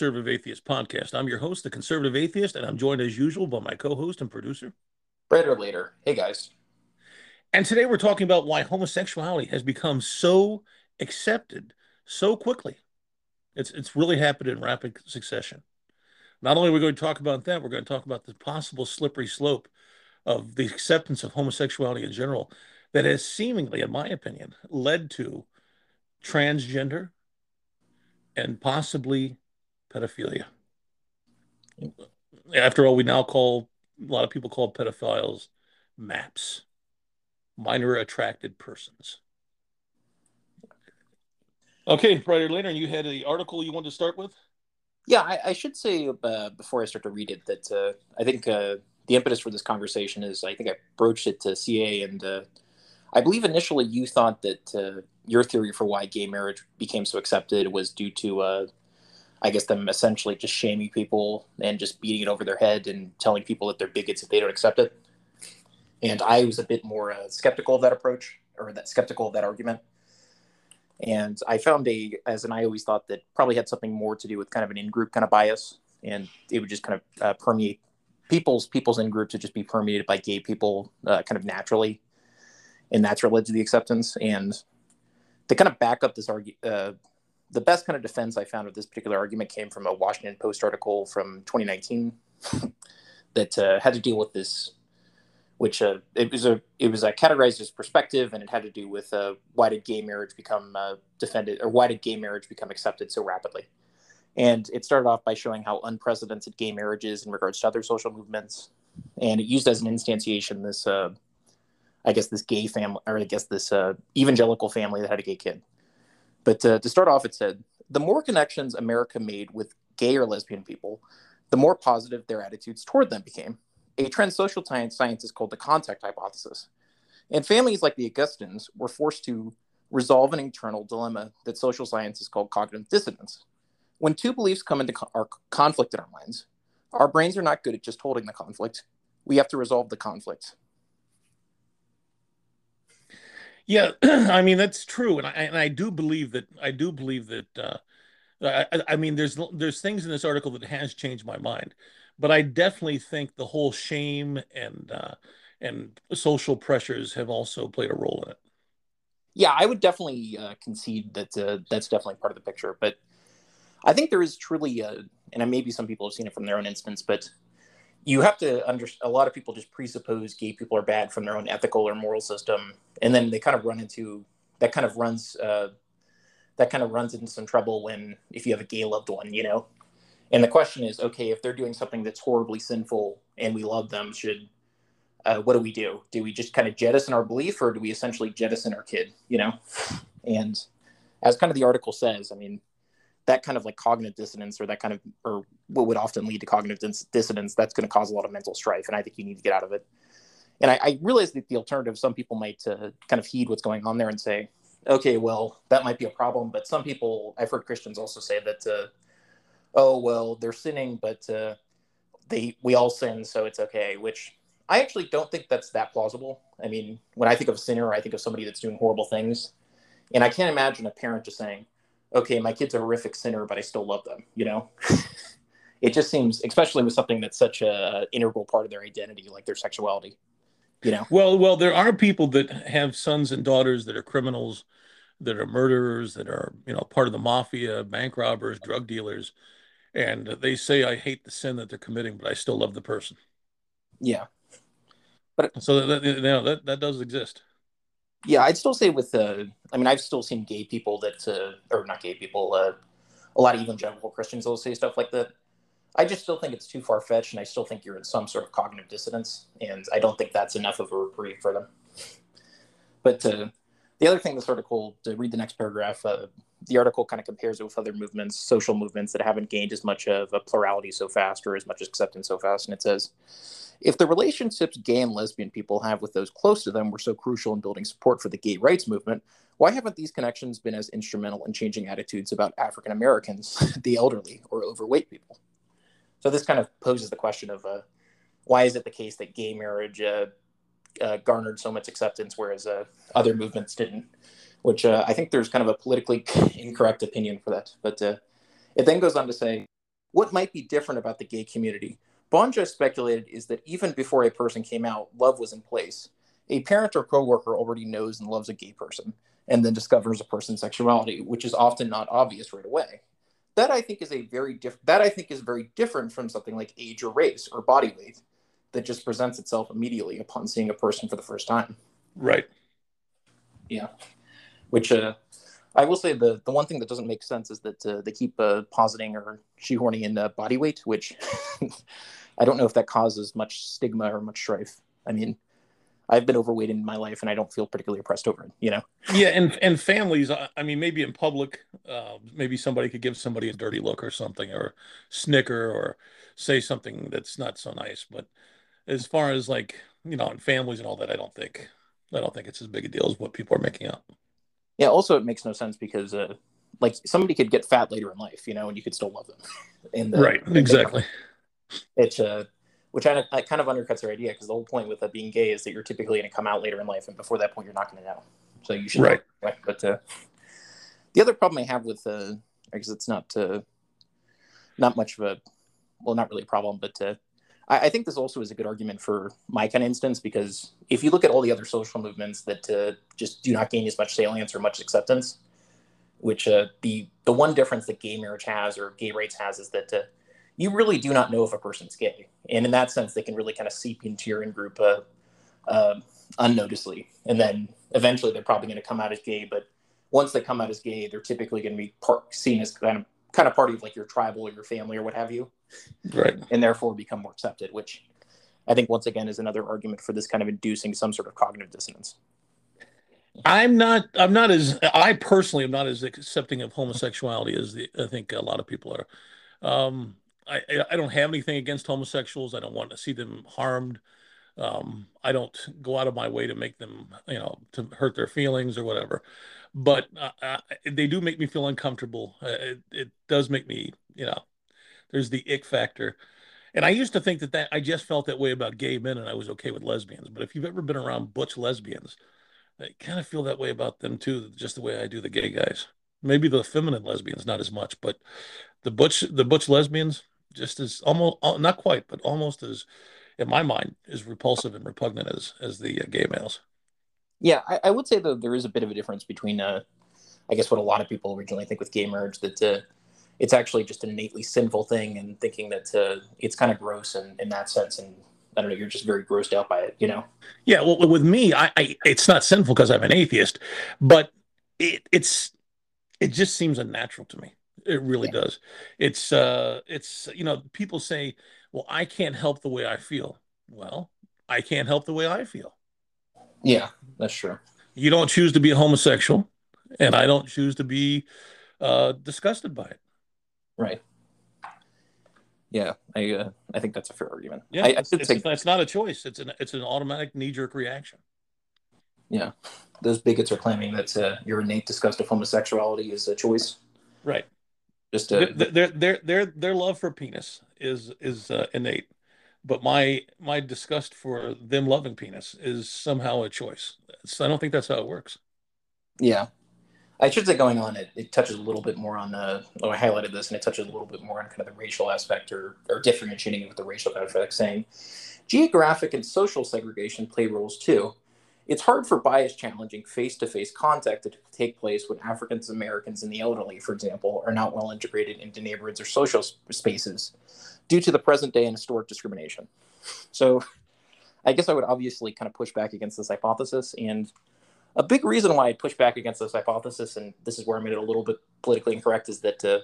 Conservative Atheist podcast. I'm your host, the Conservative Atheist, and I'm joined as usual by my co host and producer, or later. Hey, guys. And today we're talking about why homosexuality has become so accepted so quickly. It's, it's really happened in rapid succession. Not only are we going to talk about that, we're going to talk about the possible slippery slope of the acceptance of homosexuality in general that has seemingly, in my opinion, led to transgender and possibly pedophilia. After all, we now call a lot of people call pedophiles MAPS, minor attracted persons. Okay, Friday later, you had the article you wanted to start with? Yeah, I, I should say uh, before I start to read it that uh, I think uh, the impetus for this conversation is I think I broached it to CA, and uh, I believe initially you thought that uh, your theory for why gay marriage became so accepted was due to, uh, I guess, them essentially just shaming people and just beating it over their head and telling people that they're bigots if they don't accept it. And I was a bit more skeptical of that approach or that skeptical of that argument. And I found a, as an I always thought that probably had something more to do with kind of an in-group kind of bias, and it would just kind of uh, permeate people's people's in groups would just be permeated by gay people uh, kind of naturally, and that's what led to the acceptance. And to kind of back up this argument, uh, the best kind of defense I found of this particular argument came from a Washington Post article from 2019 that uh, had to deal with this which uh, it was a it was a categorized as perspective, and it had to do with uh, why did gay marriage become uh, defended, or why did gay marriage become accepted so rapidly? And it started off by showing how unprecedented gay marriage is in regards to other social movements, and it used as an instantiation this, uh, I guess, this gay family, or I guess this uh, evangelical family that had a gay kid. But uh, to start off, it said the more connections America made with gay or lesbian people, the more positive their attitudes toward them became a trend social science is called the contact hypothesis. And families like the Augustins were forced to resolve an internal dilemma that social science is called cognitive dissonance. When two beliefs come into co- our conflict in our minds, our brains are not good at just holding the conflict. We have to resolve the conflict. Yeah, I mean that's true, and I and I do believe that I do believe that. Uh, I, I mean, there's there's things in this article that has changed my mind but I definitely think the whole shame and uh, and social pressures have also played a role in it. Yeah, I would definitely uh, concede that uh, that's definitely part of the picture. But I think there is truly, a, and maybe some people have seen it from their own instance, but you have to understand. A lot of people just presuppose gay people are bad from their own ethical or moral system, and then they kind of run into that kind of runs uh, that kind of runs into some trouble when if you have a gay loved one, you know, and the question is, okay, if they're doing something that's horribly sinful and we love them, should uh, what do we do? Do we just kind of jettison our belief, or do we essentially jettison our kid? You know, and as kind of the article says, I mean, that kind of like cognitive dissonance, or that kind of, or what would often lead to cognitive dis- dissonance, that's going to cause a lot of mental strife, and I think you need to get out of it. And I, I realize that the alternative, some people might uh, kind of heed what's going on there and say, okay, well, that might be a problem. But some people, I've heard Christians also say that. Uh, oh well they're sinning but uh, they we all sin so it's okay which i actually don't think that's that plausible i mean when i think of a sinner i think of somebody that's doing horrible things and i can't imagine a parent just saying okay my kid's a horrific sinner but i still love them you know it just seems especially with something that's such a integral part of their identity like their sexuality you know well well there are people that have sons and daughters that are criminals that are murderers that are you know part of the mafia bank robbers drug dealers and they say I hate the sin that they're committing, but I still love the person. Yeah, but so that you know, that that does exist. Yeah, I'd still say with uh, I mean, I've still seen gay people that, uh, or not gay people, uh, a lot of evangelical Christians will say stuff like that. I just still think it's too far fetched, and I still think you're in some sort of cognitive dissonance, and I don't think that's enough of a reprieve for them. But uh, the other thing that's sort of cool to read the next paragraph, uh, the article kind of compares it with other movements, social movements that haven't gained as much of a plurality so fast or as much acceptance so fast. And it says, if the relationships gay and lesbian people have with those close to them were so crucial in building support for the gay rights movement, why haven't these connections been as instrumental in changing attitudes about African Americans, the elderly, or overweight people? So this kind of poses the question of uh, why is it the case that gay marriage uh, uh, garnered so much acceptance, whereas uh, other movements didn't? which uh, I think there's kind of a politically incorrect opinion for that. But uh, it then goes on to say what might be different about the gay community? Banaji speculated is that even before a person came out, love was in place. A parent or coworker already knows and loves a gay person and then discovers a person's sexuality, which is often not obvious right away. That I think is a very different that I think is very different from something like age or race or body weight that just presents itself immediately upon seeing a person for the first time. Right. Yeah. Which uh I will say the the one thing that doesn't make sense is that uh, they keep uh, positing or shoehorning in uh, body weight, which I don't know if that causes much stigma or much strife. I mean, I've been overweight in my life, and I don't feel particularly oppressed over it. You know. Yeah, and and families. I mean, maybe in public, uh, maybe somebody could give somebody a dirty look or something, or snicker, or say something that's not so nice. But as far as like you know, in families and all that, I don't think I don't think it's as big a deal as what people are making out. Yeah. Also, it makes no sense because uh, like somebody could get fat later in life, you know, and you could still love them. and the, right, exactly. It's uh, which I, I kind of undercuts their idea because the whole point with uh, being gay is that you're typically going to come out later in life, and before that point, you're not going to know. So you should right. Know. But uh, the other problem I have with uh, because it's not uh, not much of a well, not really a problem, but uh, I, I, think this also is a good argument for my kind of instance because if you look at all the other social movements that uh, just do not gain as much salience or much acceptance, which uh, the the one difference that gay marriage has or gay rights has is that uh, you really do not know if a person's gay, and in that sense, they can really kind of seep into your in group uh, uh, unnoticedly, and then eventually they're probably going to come out as gay. But once they come out as gay, they're typically going to be seen as kind of kind of part of like your tribal or your family or what have you, right? And therefore become more accepted, which I think once again is another argument for this kind of inducing some sort of cognitive dissonance. I'm not. I'm not as. I personally am not as accepting of homosexuality as the, I think a lot of people are. Um, I I don't have anything against homosexuals. I don't want to see them harmed. Um, I don't go out of my way to make them, you know, to hurt their feelings or whatever. But uh, I, they do make me feel uncomfortable. Uh, it, it does make me, you know, there's the ick factor. And I used to think that that I just felt that way about gay men, and I was okay with lesbians. But if you've ever been around butch lesbians, I kind of feel that way about them too, just the way I do the gay guys. Maybe the feminine lesbians not as much, but the butch the butch lesbians just as almost not quite, but almost as in my mind as repulsive and repugnant as as the uh, gay males. Yeah, I, I, would say that there is a bit of a difference between, uh, I guess, what a lot of people originally think with gay marriage that uh, it's actually just an innately sinful thing, and thinking that uh, it's kind of gross in, in that sense, and I don't know, you're just very grossed out by it, you know? Yeah, well, with me, I, I it's not sinful because I'm an atheist, but it, it's it just seems unnatural to me. It really yeah. does. It's uh, it's you know, people say, "Well, I can't help the way I feel." Well, I can't help the way I feel. Yeah, that's true. You don't choose to be a homosexual, and I don't choose to be uh, disgusted by it. Right. Yeah, I uh, I think that's a fair argument. Yeah, I, I it's, it's not a choice. It's an it's an automatic knee jerk reaction. Yeah, those bigots are claiming that uh, your innate disgust of homosexuality is a choice. Right. Just a, their their their their love for penis is is uh, innate, but my my disgust for them loving penis is somehow a choice. So I don't think that's how it works. Yeah, I should say going on, it, it touches a little bit more on the, oh, I highlighted this and it touches a little bit more on kind of the racial aspect or, or differentiating it with the racial aspect, saying geographic and social segregation play roles too. It's hard for bias challenging face to face contact to take place when Africans Americans and the elderly, for example, are not well integrated into neighborhoods or social spaces due to the present day and historic discrimination. So I guess I would obviously kind of push back against this hypothesis and a big reason why I push back against this hypothesis, and this is where I made it a little bit politically incorrect, is that, uh,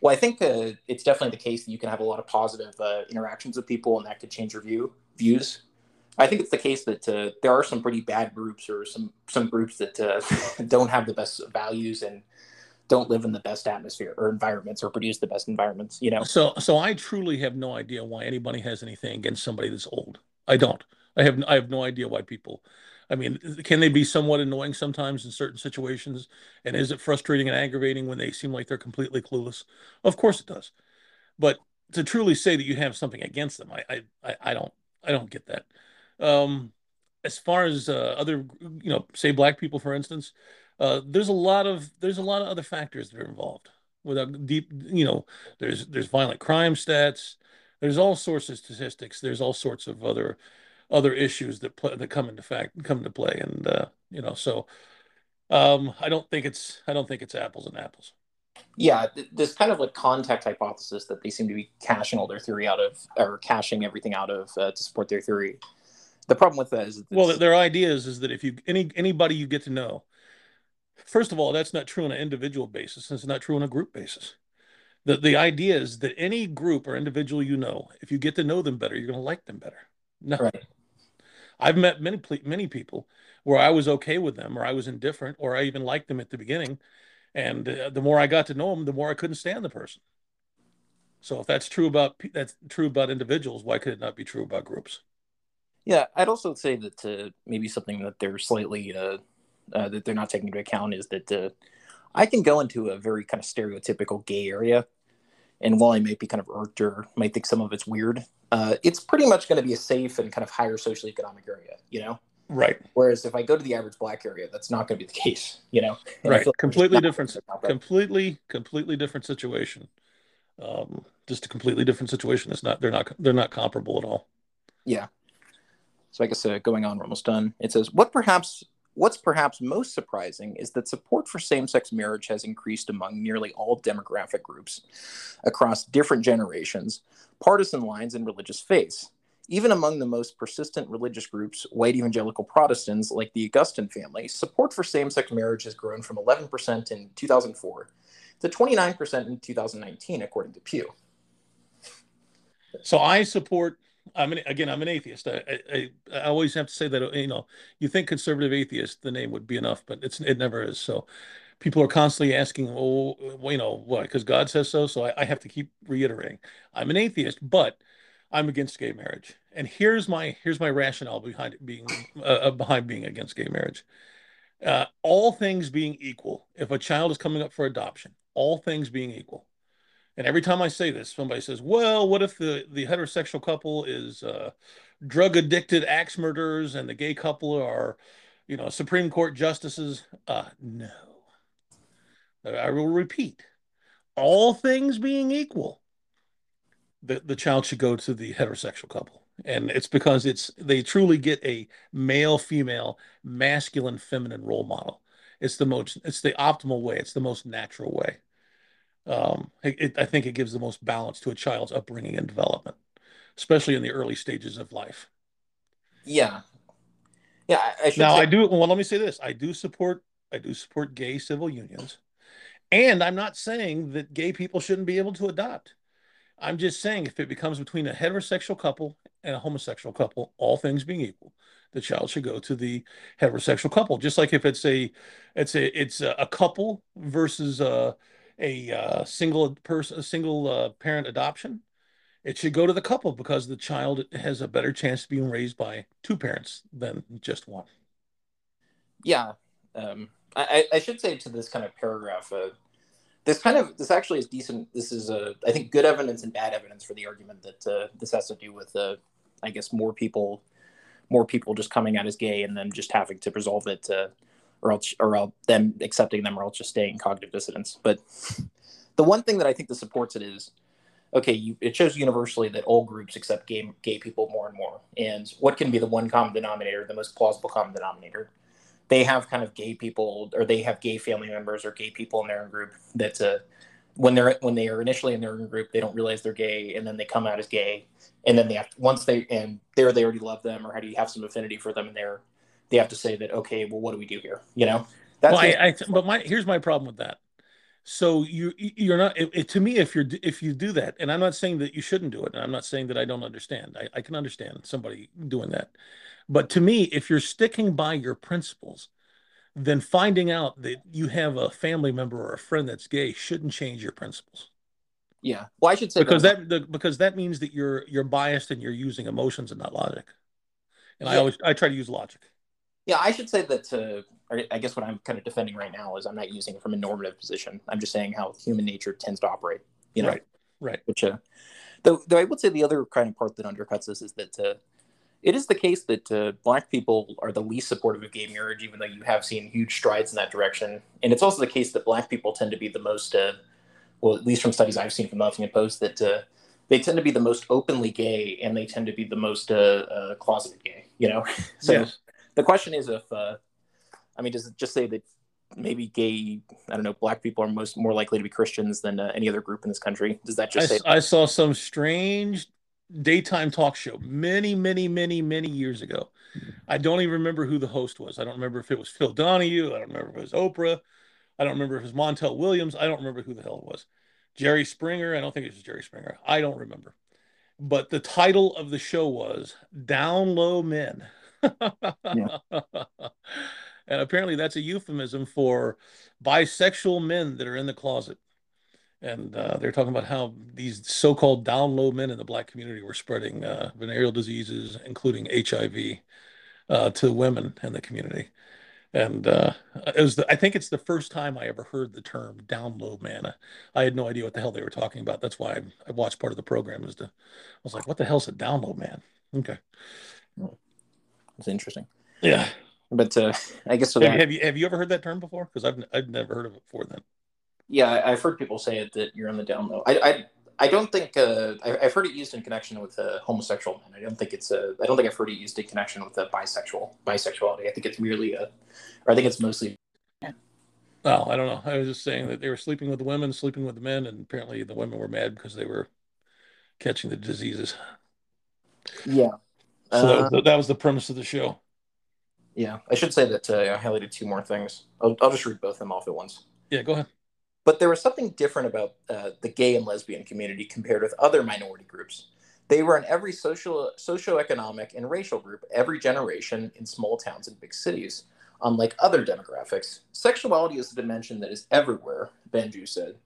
well, I think uh, it's definitely the case that you can have a lot of positive uh, interactions with people, and that could change your view views. I think it's the case that uh, there are some pretty bad groups, or some some groups that uh, don't have the best values and don't live in the best atmosphere or environments or produce the best environments. You know. So, so I truly have no idea why anybody has anything against somebody that's old. I don't. I have I have no idea why people I mean, can they be somewhat annoying sometimes in certain situations? And is it frustrating and aggravating when they seem like they're completely clueless? Of course it does. But to truly say that you have something against them, I I, I don't I don't get that. Um, as far as uh, other, you know, say black people, for instance, uh, there's a lot of there's a lot of other factors that are involved. without deep, you know, there's there's violent crime stats, there's all sorts of statistics, there's all sorts of other other issues that play, that come into fact come into play, and uh, you know, so um, I don't think it's I don't think it's apples and apples. Yeah, this kind of like contact hypothesis that they seem to be cashing all their theory out of, or cashing everything out of uh, to support their theory. The problem with that is, well, their idea is, is that if you any anybody you get to know, first of all, that's not true on an individual basis. It's not true on a group basis. The the idea is that any group or individual you know, if you get to know them better, you're going to like them better. No, right. I've met many many people where I was okay with them, or I was indifferent, or I even liked them at the beginning, and uh, the more I got to know them, the more I couldn't stand the person. So if that's true about that's true about individuals, why could it not be true about groups? Yeah, I'd also say that uh, maybe something that they're slightly uh, uh, that they're not taking into account is that uh, I can go into a very kind of stereotypical gay area, and while I might be kind of irked or might think some of it's weird, uh, it's pretty much going to be a safe and kind of higher socioeconomic area, you know. Right. Whereas if I go to the average black area, that's not going to be the case, you know. And right. Completely different. Completely, completely different situation. Um, just a completely different situation. It's not. They're not. They're not comparable at all. Yeah. So I guess uh, going on, we're almost done. It says, "What perhaps what's perhaps most surprising is that support for same-sex marriage has increased among nearly all demographic groups across different generations, partisan lines, and religious faiths. Even among the most persistent religious groups, white evangelical Protestants like the Augustine family, support for same-sex marriage has grown from 11% in 2004 to 29% in 2019, according to Pew." So I support I'm an, again, I'm an atheist. I, I, I always have to say that you know, you think conservative atheist, the name would be enough, but it's it never is. So, people are constantly asking, oh, well, you know, what? Because God says so. So I, I have to keep reiterating, I'm an atheist, but I'm against gay marriage. And here's my here's my rationale behind being uh, uh, behind being against gay marriage. Uh, all things being equal, if a child is coming up for adoption, all things being equal, and every time I say this, somebody says, "Well, what if the the heterosexual couple is uh, drug addicted axe murderers and the gay couple are, you know, Supreme Court justices?" Uh, no. I will repeat: all things being equal, the the child should go to the heterosexual couple, and it's because it's they truly get a male female masculine feminine role model. It's the most it's the optimal way. It's the most natural way um, it, I think it gives the most balance to a child's upbringing and development, especially in the early stages of life. Yeah, yeah. I, I now say- I do. Well, let me say this: I do support. I do support gay civil unions, and I'm not saying that gay people shouldn't be able to adopt. I'm just saying if it becomes between a heterosexual couple and a homosexual couple, all things being equal, the child should go to the heterosexual couple. Just like if it's a, it's a, it's a, a couple versus a a uh, single person, a single uh, parent adoption, it should go to the couple because the child has a better chance of being raised by two parents than just one. Yeah, um, I, I, should say to this kind of paragraph, uh, this kind of this actually is decent. This is uh, I think good evidence and bad evidence for the argument that uh, this has to do with uh, I guess more people, more people just coming out as gay and then just having to resolve it uh, or else, or else them accepting them, or else just staying in cognitive dissonance. But the one thing that I think that supports it is okay, you, it shows universally that all groups accept gay, gay people more and more. And what can be the one common denominator, the most plausible common denominator? They have kind of gay people, or they have gay family members or gay people in their group that's a when they're when they are initially in their group, they don't realize they're gay, and then they come out as gay, and then they have to, once they and there they already love them, or how do you have some affinity for them, and they're they have to say that okay, well, what do we do here? You know, that's well, I, I, but my here's my problem with that. So you you're not it, it, to me if you're if you do that, and I'm not saying that you shouldn't do it, and I'm not saying that I don't understand. I, I can understand somebody doing that, but to me, if you're sticking by your principles, then finding out that you have a family member or a friend that's gay shouldn't change your principles. Yeah, well, I should say because that, that the, because that means that you're you're biased and you're using emotions and not logic. And yeah. I always I try to use logic. Yeah, I should say that. Uh, I guess what I'm kind of defending right now is I'm not using it from a normative position. I'm just saying how human nature tends to operate. You know, right, right. Which, uh, though, though I would say the other kind of part that undercuts this is that uh, it is the case that uh, black people are the least supportive of gay marriage, even though you have seen huge strides in that direction. And it's also the case that black people tend to be the most uh, well, at least from studies I've seen from the Huffington Post, that uh, they tend to be the most openly gay and they tend to be the most uh, uh, closeted gay. You know, so yes. The question is if uh, I mean, does it just say that maybe gay I don't know black people are most more likely to be Christians than uh, any other group in this country? Does that just I, say? I saw some strange daytime talk show many, many, many, many years ago. I don't even remember who the host was. I don't remember if it was Phil Donahue. I don't remember if it was Oprah. I don't remember if it was Montel Williams. I don't remember who the hell it was. Jerry Springer. I don't think it was Jerry Springer. I don't remember. But the title of the show was Down Low Men. and apparently that's a euphemism for bisexual men that are in the closet and uh, they're talking about how these so-called down low men in the black community were spreading uh, venereal diseases, including HIV, uh, to women in the community. And uh, it was the, I think it's the first time I ever heard the term down low man. I had no idea what the hell they were talking about. That's why I, I watched part of the program. As to, I was like, what the hell's a down low man? Okay, it's interesting. Yeah, but uh, I guess so. Have, that, have you have you ever heard that term before? Because I've I've never heard of it before then. Yeah, I've heard people say it that you're on the down low. I, I, I don't think uh, I, have heard it used in connection with uh, homosexual men. I don't think it's a. I don't think I've heard it used in connection with a bisexual bisexuality. I think it's merely a, or I think it's mostly. Well, I don't know. I was just saying that they were sleeping with the women, sleeping with the men, and apparently the women were mad because they were catching the diseases. Yeah. So uh, that, was the, that, was the, premise of the show. Yeah, I should say that uh, I highlighted two more things. I'll, I'll just read both of them off at once. Yeah, go ahead. But there was something different about uh, the gay and lesbian community compared with other minority groups. They were in every social, socioeconomic, and racial group, every generation in small towns and big cities. Unlike other demographics, sexuality is a dimension that is everywhere, Banaji said.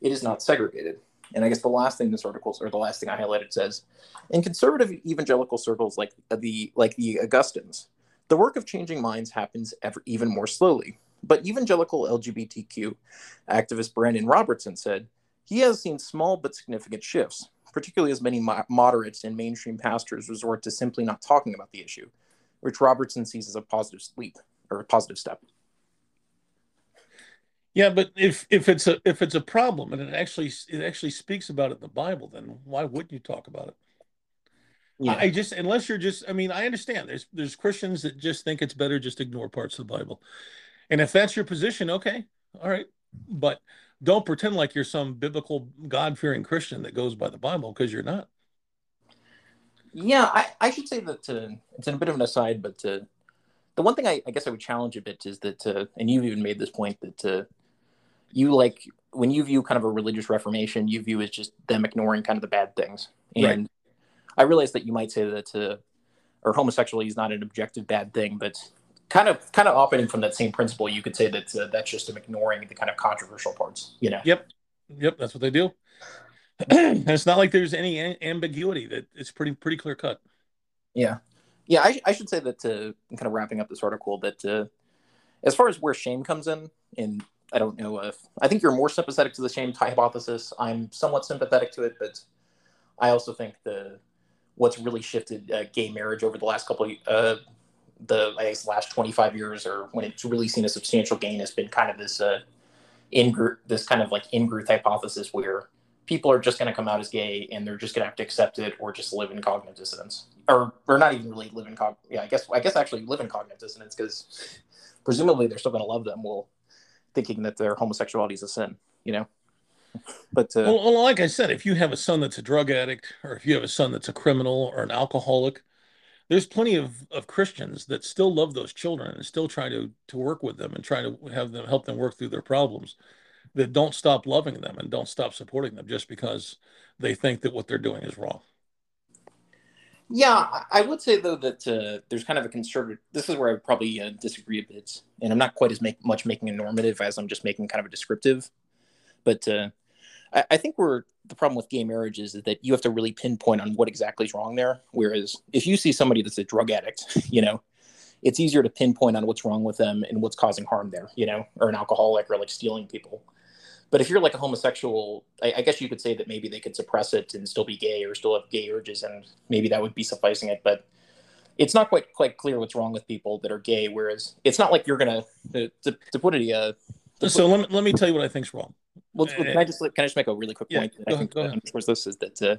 It is not segregated. And I guess the last thing this article, or the last thing I highlighted, says, in conservative evangelical circles like the like the Augustins, the work of changing minds happens ever even more slowly. But evangelical LGBTQ activist Brandon Robertson said he has seen small but significant shifts, particularly as many mo- moderates and mainstream pastors resort to simply not talking about the issue, which Robertson sees as a positive leap or a positive step. Yeah, but if if it's a if it's a problem and it actually it actually speaks about it in the Bible, then why wouldn't you talk about it? Yeah. I just unless you're just I mean I understand there's there's Christians that just think it's better just ignore parts of the Bible. And if that's your position, okay, all right. But don't pretend like you're some biblical God fearing Christian that goes by the Bible because you're not. Yeah, I, I should say that uh, it's a bit of an aside, but uh, the one thing I, I, guess I would challenge a bit is that, uh, and you've even made this point that uh, you like when you view kind of a religious reformation, you view as just them ignoring kind of the bad things. And right. I realize that you might say that, uh, or homosexuality is not an objective bad thing, but kind of kind of operating from that same principle, you could say that uh, that's just them ignoring the kind of controversial parts. You know. Yep. Yep. That's what they do. it's not like there's any ambiguity. That it's pretty pretty clear cut. Yeah. Yeah. I, I should say that uh, kind of wrapping up this article that uh, as far as where shame comes in, and I don't know if I think you're more sympathetic to the shame hypothesis. I'm somewhat sympathetic to it, but I also think the what's really shifted uh, gay marriage over the last couple of uh, the I guess last 25 years or when it's really seen a substantial gain has been kind of this uh, in group this kind of like in group hypothesis where people are just going to come out as gay and they're just going to have to accept it or just live in cognitive dissonance or or not even really live in cog yeah I guess I guess actually live in cognitive dissonance because presumably they're still going to love them while thinking that their homosexuality is a sin you know but uh, well, well, like I said, if you have a son that's a drug addict, or if you have a son that's a criminal or an alcoholic, there's plenty of, of Christians that still love those children and still try to to work with them and try to have them help them work through their problems that don't stop loving them and don't stop supporting them just because they think that what they're doing is wrong. Yeah, I would say though that uh, there's kind of a conservative. This is where I would probably uh, disagree a bit, and I'm not quite as make, much making a normative as I'm just making kind of a descriptive. But uh, I, I think we're the problem with gay marriages is that you have to really pinpoint on what exactly is wrong there. Whereas if you see somebody that's a drug addict, you know, it's easier to pinpoint on what's wrong with them and what's causing harm there, you know, or an alcoholic or like stealing people. But if you're like a homosexual, I, I, guess you could say that maybe they could suppress it and still be gay or still have gay urges, and maybe that would be sufficing it. But it's not quite quite clear what's wrong with people that are gay. Whereas it's not like you're gonna to, to, to put it uh, so let me let me tell you what I think's wrong well, can I just can I just make a really quick point? Yeah, that I think underscores this is that uh,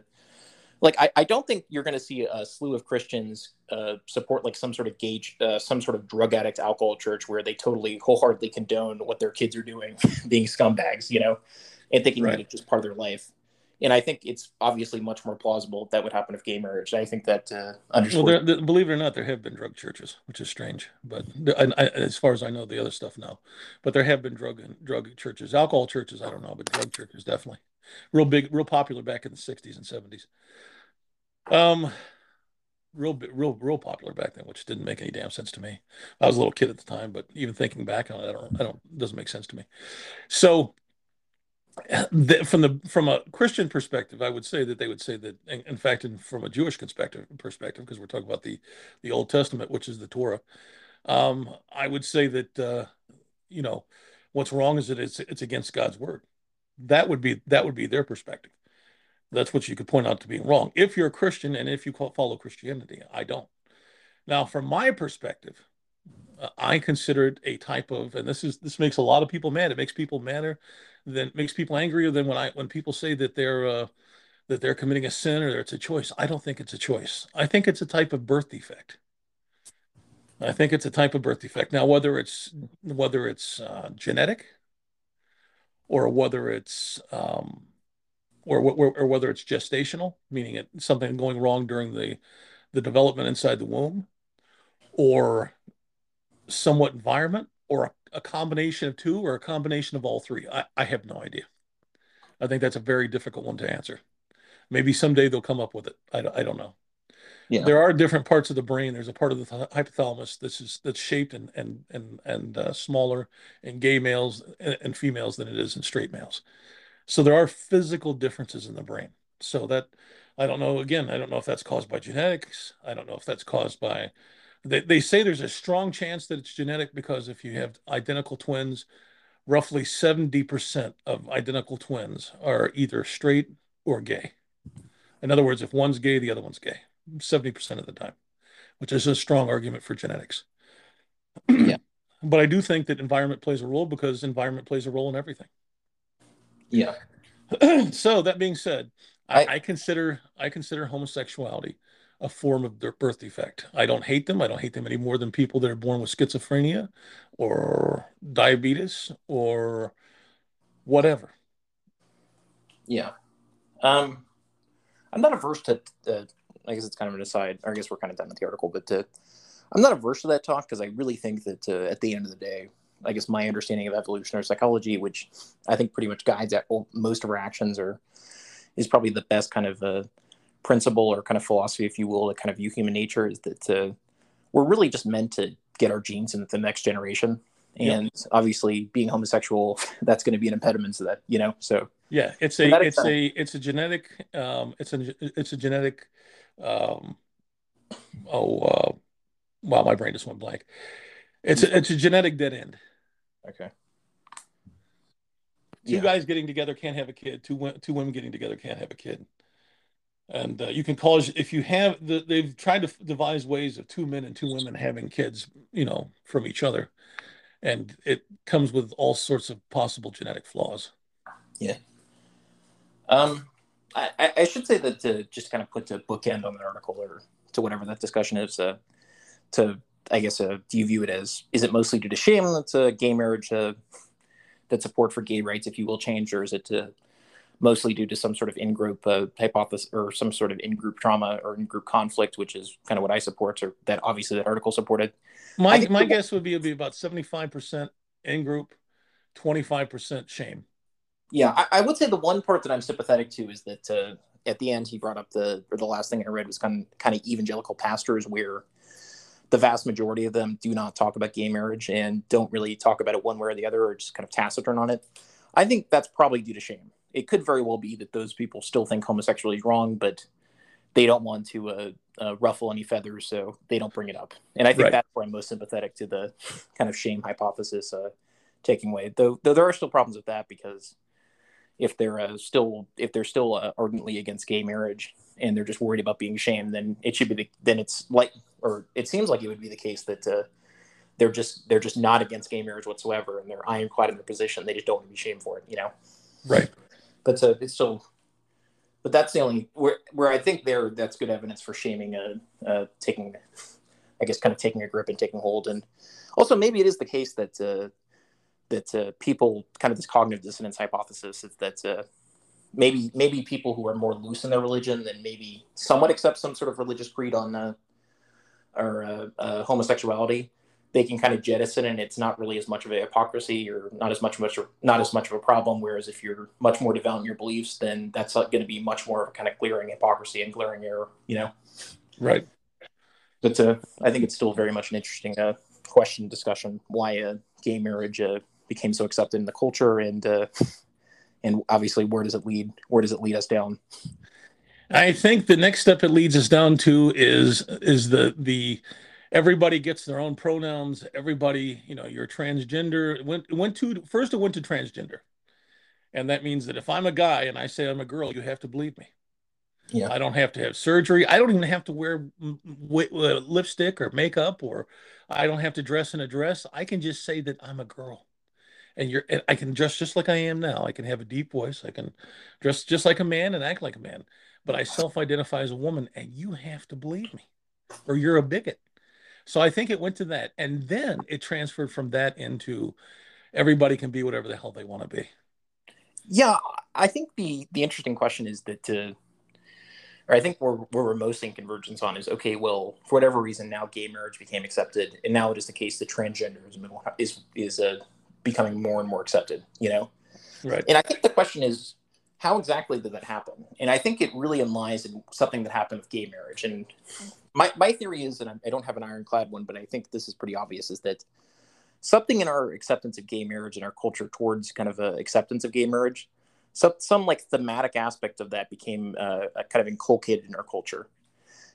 like I, I don't think you're going to see a slew of Christians uh, support like some sort of gauge, uh, some sort of drug addict alcohol church where they totally wholeheartedly condone what their kids are doing, being scumbags, you know, and thinking right. that it's just part of their life. And I think it's obviously much more plausible that would happen if gay marriage. I think that uh. Well, believe it or not, there have been drug churches, which is strange. But I, I, as far as I know, the other stuff no. But there have been drug and drug churches, alcohol churches. I don't know, but drug churches definitely real big, real popular back in the '60s and '70s. Um, real, real, real popular back then, which didn't make any damn sense to me. I was a little kid at the time, but even thinking back on it, I don't, I don't, it doesn't make sense to me. So, the, from the from a Christian perspective, I would say that they would say that, in, in fact, and from a Jewish perspective, perspective, because we're talking about the the Old Testament, which is the Torah, um, I would say that uh, you know what's wrong is that it's it's against God's word. That would be that would be their perspective. That's what you could point out to being wrong. If you're a Christian and if you follow Christianity, I don't. Now, from my perspective, uh, I consider it a type of, and this is this makes a lot of people mad. It makes people madder than makes people angrier than when I when people say that they're uh, that they're committing a sin or it's a choice. I don't think it's a choice. I think it's a type of birth defect. I think it's a type of birth defect. Now, whether it's whether it's uh, genetic or whether it's um, or, or, or whether it's gestational, meaning it, something going wrong during the, the development inside the womb, or somewhat environment, or a, a combination of two, or a combination of all three. I, I have no idea. I think that's a very difficult one to answer. Maybe someday they'll come up with it. I, I don't know. Yeah. There are different parts of the brain. There's a part of the hypothalamus that's is that's shaped and and and and uh, smaller in gay males and, and females than it is in straight males. So there are physical differences in the brain. So that I don't know. Again, I don't know if that's caused by genetics. I don't know if that's caused by. They, they say there's a strong chance that it's genetic because if you have identical twins, roughly 70% of identical twins are either straight or gay. In other words, if one's gay, the other one's gay, 70% of the time, which is a strong argument for genetics. yeah. But I do think that environment plays a role because environment plays a role in everything. Yeah. so that being said, I, I, consider I consider homosexuality a form of their birth defect. I don't hate them. I don't hate them any more than people that are born with schizophrenia or diabetes or whatever. Yeah. Um, I'm not averse to, uh, I guess it's kind of an aside, or I guess we're kind of done with the article, but to, I'm not averse to that talk because I really think that uh, at the end of the day, I guess my understanding of evolutionary psychology, which I think pretty much guides most of our actions, or is probably the best kind of uh, principle or kind of philosophy, if you will, to kind of view human nature is that uh, we're really just meant to get our genes into the next generation. And obviously, being homosexual, that's going to be an impediment to that, you know. So yeah, it's a it's a it's a genetic um, it's a it's a genetic um, oh uh, wow, my brain just went blank. It's a, it's a genetic dead end. Okay. Two yeah. guys getting together can't have a kid. Two two women getting together can't have a kid. And uh, you can cause if you have the, they've tried to devise ways of two men and two women having kids, you know, from each other, and it comes with all sorts of possible genetic flaws. Yeah. Um, I, I should say that to just kind of put a bookend on the article or to whatever that discussion is, uh, to I guess, uh, do you view it as is it mostly due to shame that's a gay marriage uh, that support for gay rights, if you will, change, or is it uh, mostly due to some sort of in-group uh, hypothesis or some sort of in-group trauma or in-group conflict, which is kind of what I support, or that obviously that article supported. My my guess would be it'd be about seventy-five percent in-group, twenty-five percent shame. Yeah, I, I, would say the one part that I'm sympathetic to is that uh, at the end he brought up the or the last thing I read was kind of, kind of evangelical pastors where the vast majority of them do not talk about gay marriage and don't really talk about it one way or the other or just kind of taciturn on it. I think that's probably due to shame. It could very well be that those people still think homosexuality is wrong, but they don't want to uh, uh, ruffle any feathers, so they don't bring it up. And I think right. that's where I'm most sympathetic to the kind of shame hypothesis uh, taking away. Though, though there are still problems with that because if they're uh, still if they're still uh, ardently against gay marriage and they're just worried about being shamed, then it should be the, then it's like or it seems like it would be the case that uh, they're just they're just not against gay marriage whatsoever, and they're ironclad in their position. They just don't want to be shamed for it, you know. Right. But uh, it's still, but that's the only where where I think there that's good evidence for shaming, uh, uh, taking, I guess, kind of taking a grip and taking hold, and also maybe it is the case that uh, that uh, people kind of this cognitive dissonance hypothesis is that uh, maybe maybe people who are more loose in their religion and maybe somewhat accept some sort of religious creed on uh, or uh, uh, homosexuality they can kind of jettison and it's not really as much of a hypocrisy or not as much much not as much of a problem. Whereas if you're much more devout in your beliefs then that's going to be much more of a kind of glaring hypocrisy and glaring error you know? Right. But uh, i think it's still very much an interesting uh, question discussion why gay marriage uh, became so accepted in the culture and uh, and obviously where does it lead where does it lead us down? I think the next step it leads us down to is is the the everybody gets their own pronouns. Everybody you know you're transgender. It went it went to first it went to transgender. And that means that if i'm a guy and i say i'm a girl you have to believe me. Yeah. I don't have to have surgery. I don't even have to wear lipstick or makeup or i don't have to dress in a dress. I can just say that i'm a girl and you're and I can dress just like I am now. I can have a deep voice. I can dress just like a man and act like a man. But I self-identify as a woman, and you have to believe me, or you're a bigot. So I think it went to that, and then it transferred from that into everybody can be whatever the hell they want to be. Yeah, I think the the interesting question is that, to, or I think where where we're most in convergence on is okay. Well, for whatever reason, now gay marriage became accepted, and now it is the case that transgenderism is is a becoming more and more accepted, you know? Right. And I think the question is, how exactly did that happen? And I think it really lies in something that happened with gay marriage. And my, my theory is, and I don't have an ironclad one, but I think this is pretty obvious, is that something in our acceptance of gay marriage and our culture towards kind of a acceptance of gay marriage, some, some like thematic aspect of that became uh, kind of inculcated in our culture.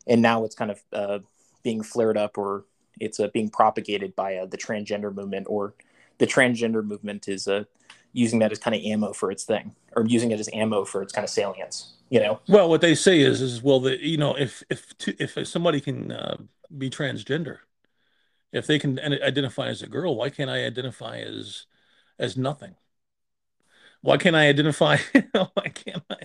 And now it's kind of uh, being flared up or it's uh, being propagated by uh, the transgender movement or the transgender movement is uh, using that as kind of ammo for its thing, or using it as ammo for its kind of salience. You know. Well, what they say is, is well, the you know, if if if somebody can uh, be transgender, if they can identify as a girl, why can't I identify as as nothing? Why can't I identify? why can't I?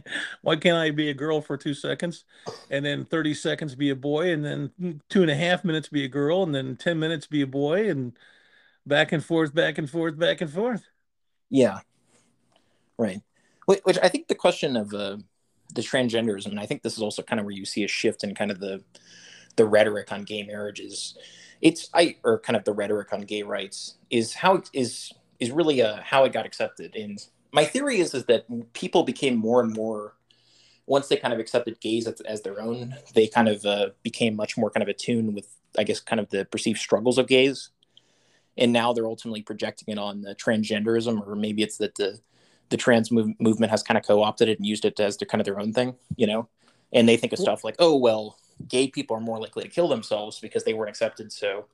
Why can't I be a girl for two seconds, and then thirty seconds be a boy, and then two and a half minutes be a girl, and then ten minutes be a boy, and back and forth, back and forth, back and forth. Yeah, right. Which I think the question of uh, the transgenderism, and I think this is also kind of where you see a shift in kind of the the rhetoric on gay marriages. It's I or kind of the rhetoric on gay rights is how is is really uh, how it got accepted. And my theory is is that people became more and more once they kind of accepted gays as, as their own, they kind of uh, became much more kind of attuned with, I guess, kind of the perceived struggles of gays and now they're ultimately projecting it on the transgenderism, or maybe it's that the the trans move, movement has kind of co-opted it and used it as their kind of their own thing, you know. And they think of stuff like, oh well, gay people are more likely to kill themselves because they weren't accepted, so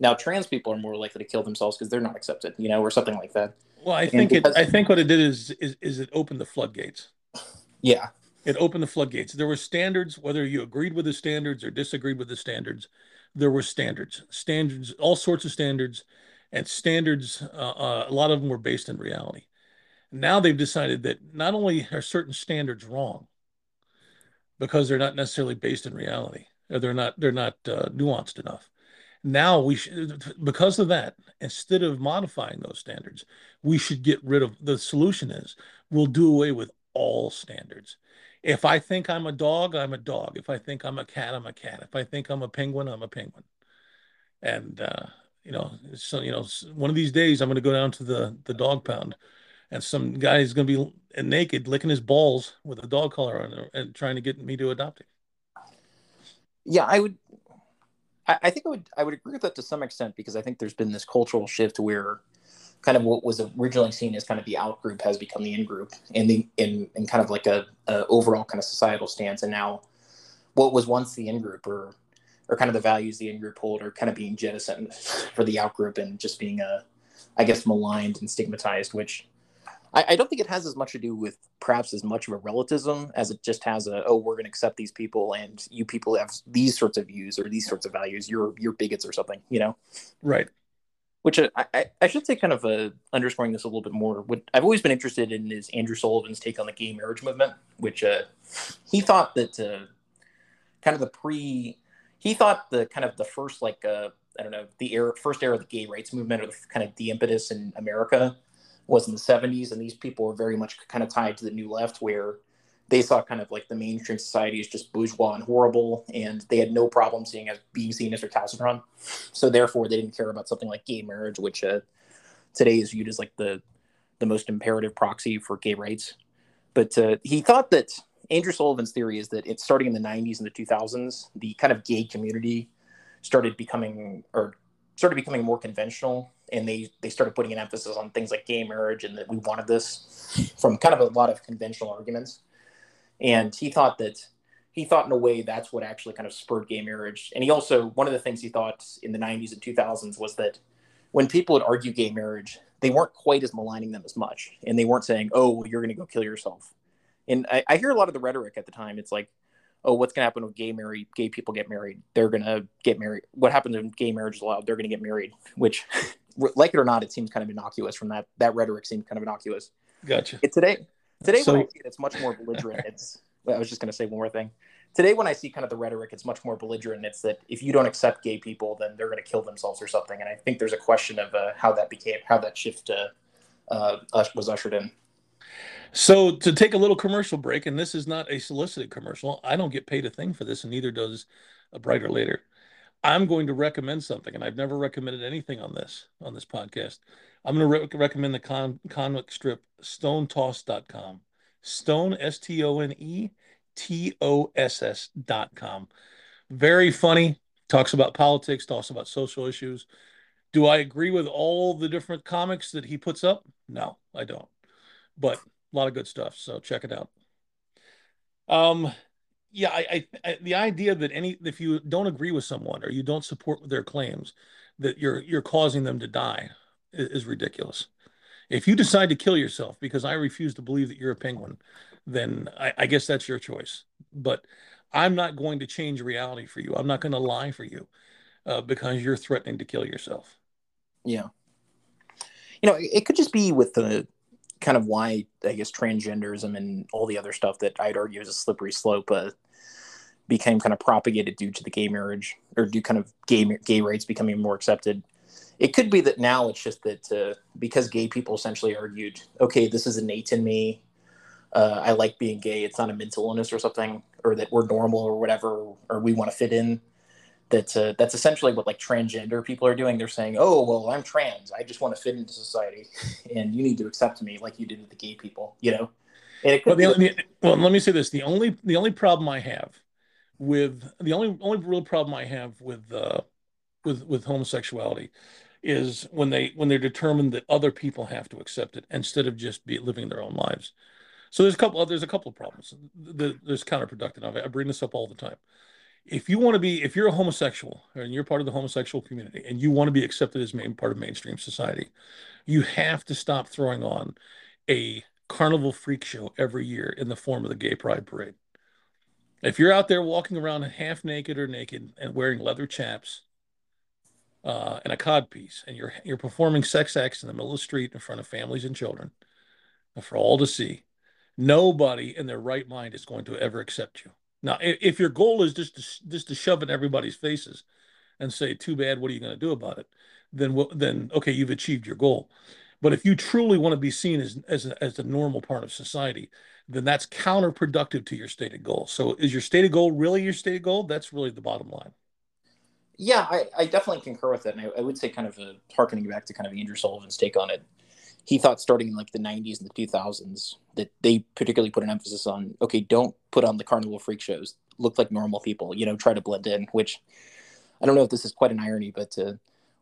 now trans people are more likely to kill themselves because they're not accepted, you know, or something like that. Well, I think because, it. I think what it did is, is is it opened the floodgates. Yeah, it opened the floodgates. There were standards, whether you agreed with the standards or disagreed with the standards. There were standards, standards, all sorts of standards, and standards, uh, uh, a lot of them were based in reality. Now they've decided that not only are certain standards wrong because they're not necessarily based in reality, or they're not they're not uh, nuanced enough. Now we should, because of that, instead of modifying those standards, we should get rid of. The solution is we'll do away with all standards. If I think I'm a dog, I'm a dog. If I think I'm a cat, I'm a cat. If I think I'm a penguin, I'm a penguin. And uh, you know, so you know, one of these days I'm going to go down to the the dog pound, and some guy is going to be naked licking his balls with a dog collar on and trying to get me to adopt him. Yeah, I would. I, I think I would. I would agree with that to some extent because I think there's been this cultural shift where kind of what was originally seen as kind of the out group has become the in group and the in, in kind of like a, a, overall kind of societal stance and now what was once the in group or or kind of the values the in-group hold are kind of being jettisoned for the out-group and just being, uh, I guess, maligned and stigmatized, which I, I, don't think it has as much to do with perhaps as much of a relativism as it just has a, oh, we're going to accept these people and you people have these sorts of views or these sorts of values. You're, you're bigots or something, you know? Right. which uh, I, I should say kind of uh, underscoring this a little bit more what i've always been interested in is andrew sullivan's take on the gay marriage movement which uh, he thought that uh, kind of the pre he thought the kind of the first like uh, i don't know the era first era of the gay rights movement or the, kind of the impetus in america was in the 70s and these people were very much kind of tied to the new left where they saw kind of like the mainstream society as just bourgeois and horrible, and they had no problem seeing as being seen as recalcitrant. So therefore, they didn't care about something like gay marriage, which uh, today is viewed as like the the most imperative proxy for gay rights. But uh, he thought that Andrew Sullivan's theory is that it's starting in the 90s and the 2000s, the kind of gay community started becoming or started becoming more conventional and they they started putting an emphasis on things like gay marriage and that we wanted this from kind of a lot of conventional arguments and he thought that he thought in a way that's what actually kind of spurred gay marriage. And he also one of the things he thought in the 90s and 2000s was that when people would argue gay marriage, they weren't quite as maligning them as much, and they weren't saying, "Oh, well, you're going to go kill yourself." And I, I hear a lot of the rhetoric at the time. It's like, "Oh, what's going to happen when gay married gay people get married? They're going to get married. What happens when gay marriage is allowed? They're going to get married." Which, like it or not, it seems kind of innocuous. From that that rhetoric seems kind of innocuous. Gotcha. It, today, Today, so, when I see it, it's much more belligerent. it's. I was just going to say one more thing. Today, when I see kind of the rhetoric, it's much more belligerent. It's that if you don't accept gay people, then they're going to kill themselves or something. And I think there's a question of uh, how that became, how that shift uh, uh, was ushered in. So to take a little commercial break, and this is not a solicited commercial. I don't get paid a thing for this, and neither does a brighter later. I'm going to recommend something, and I've never recommended anything on this on this podcast. I'm going to re- recommend the con- comic strip StoneToss.com. Stone S T O N E T O S S.com. Very funny. Talks about politics. Talks about social issues. Do I agree with all the different comics that he puts up? No, I don't. But a lot of good stuff. So check it out. Um, yeah, I, I, I, the idea that any if you don't agree with someone or you don't support their claims, that you're you're causing them to die is, is ridiculous. If you decide to kill yourself because I refuse to believe that you're a penguin, then I, I guess that's your choice. But I'm not going to change reality for you. I'm not going to lie for you uh, because you're threatening to kill yourself. Yeah. You know, it could just be with the kind of why I guess transgenderism and all the other stuff that I'd argue is a slippery slope uh, became kind of propagated due to the gay marriage or due kind of gay gay rights becoming more accepted. It could be that now it's just that uh, because gay people essentially argued, okay, this is innate in me. Uh, I like being gay. It's not a mental illness or something, or that we're normal or whatever, or we want to fit in that uh, that's essentially what like transgender people are doing. They're saying, "Oh, well, I'm trans. I just want to fit into society, and you need to accept me like you did with the gay people." You know. well, the, the, well, let me say this: the only the only problem I have with the only only real problem I have with uh, with with homosexuality is when they when they're determined that other people have to accept it instead of just be living their own lives. So there's a couple there's a couple of problems. There's counterproductive. Of it. I bring this up all the time if you want to be if you're a homosexual and you're part of the homosexual community and you want to be accepted as main part of mainstream society you have to stop throwing on a carnival freak show every year in the form of the gay pride parade. If you're out there walking around half naked or naked and wearing leather chaps uh, and a cod piece and you're you're performing sex acts in the middle of the street in front of families and children for all to see nobody in their right mind is going to ever accept you now, if your goal is just to, just to shove in everybody's faces and say, "Too bad, what are you going to do about it?" Then, then okay, you've achieved your goal. But if you truly want to be seen as as a, as a normal part of society, then that's counterproductive to your stated goal. So, is your stated goal really your stated goal? That's really the bottom line. Yeah, I, I definitely concur with that, and I, I would say, kind of a, harkening back to kind of Andrew Sullivan's take on it he thought starting in like the 90s and the 2000s that they particularly put an emphasis on okay don't put on the carnival freak shows. Look like normal people you know try to blend in which i don't know if this is quite an irony but uh,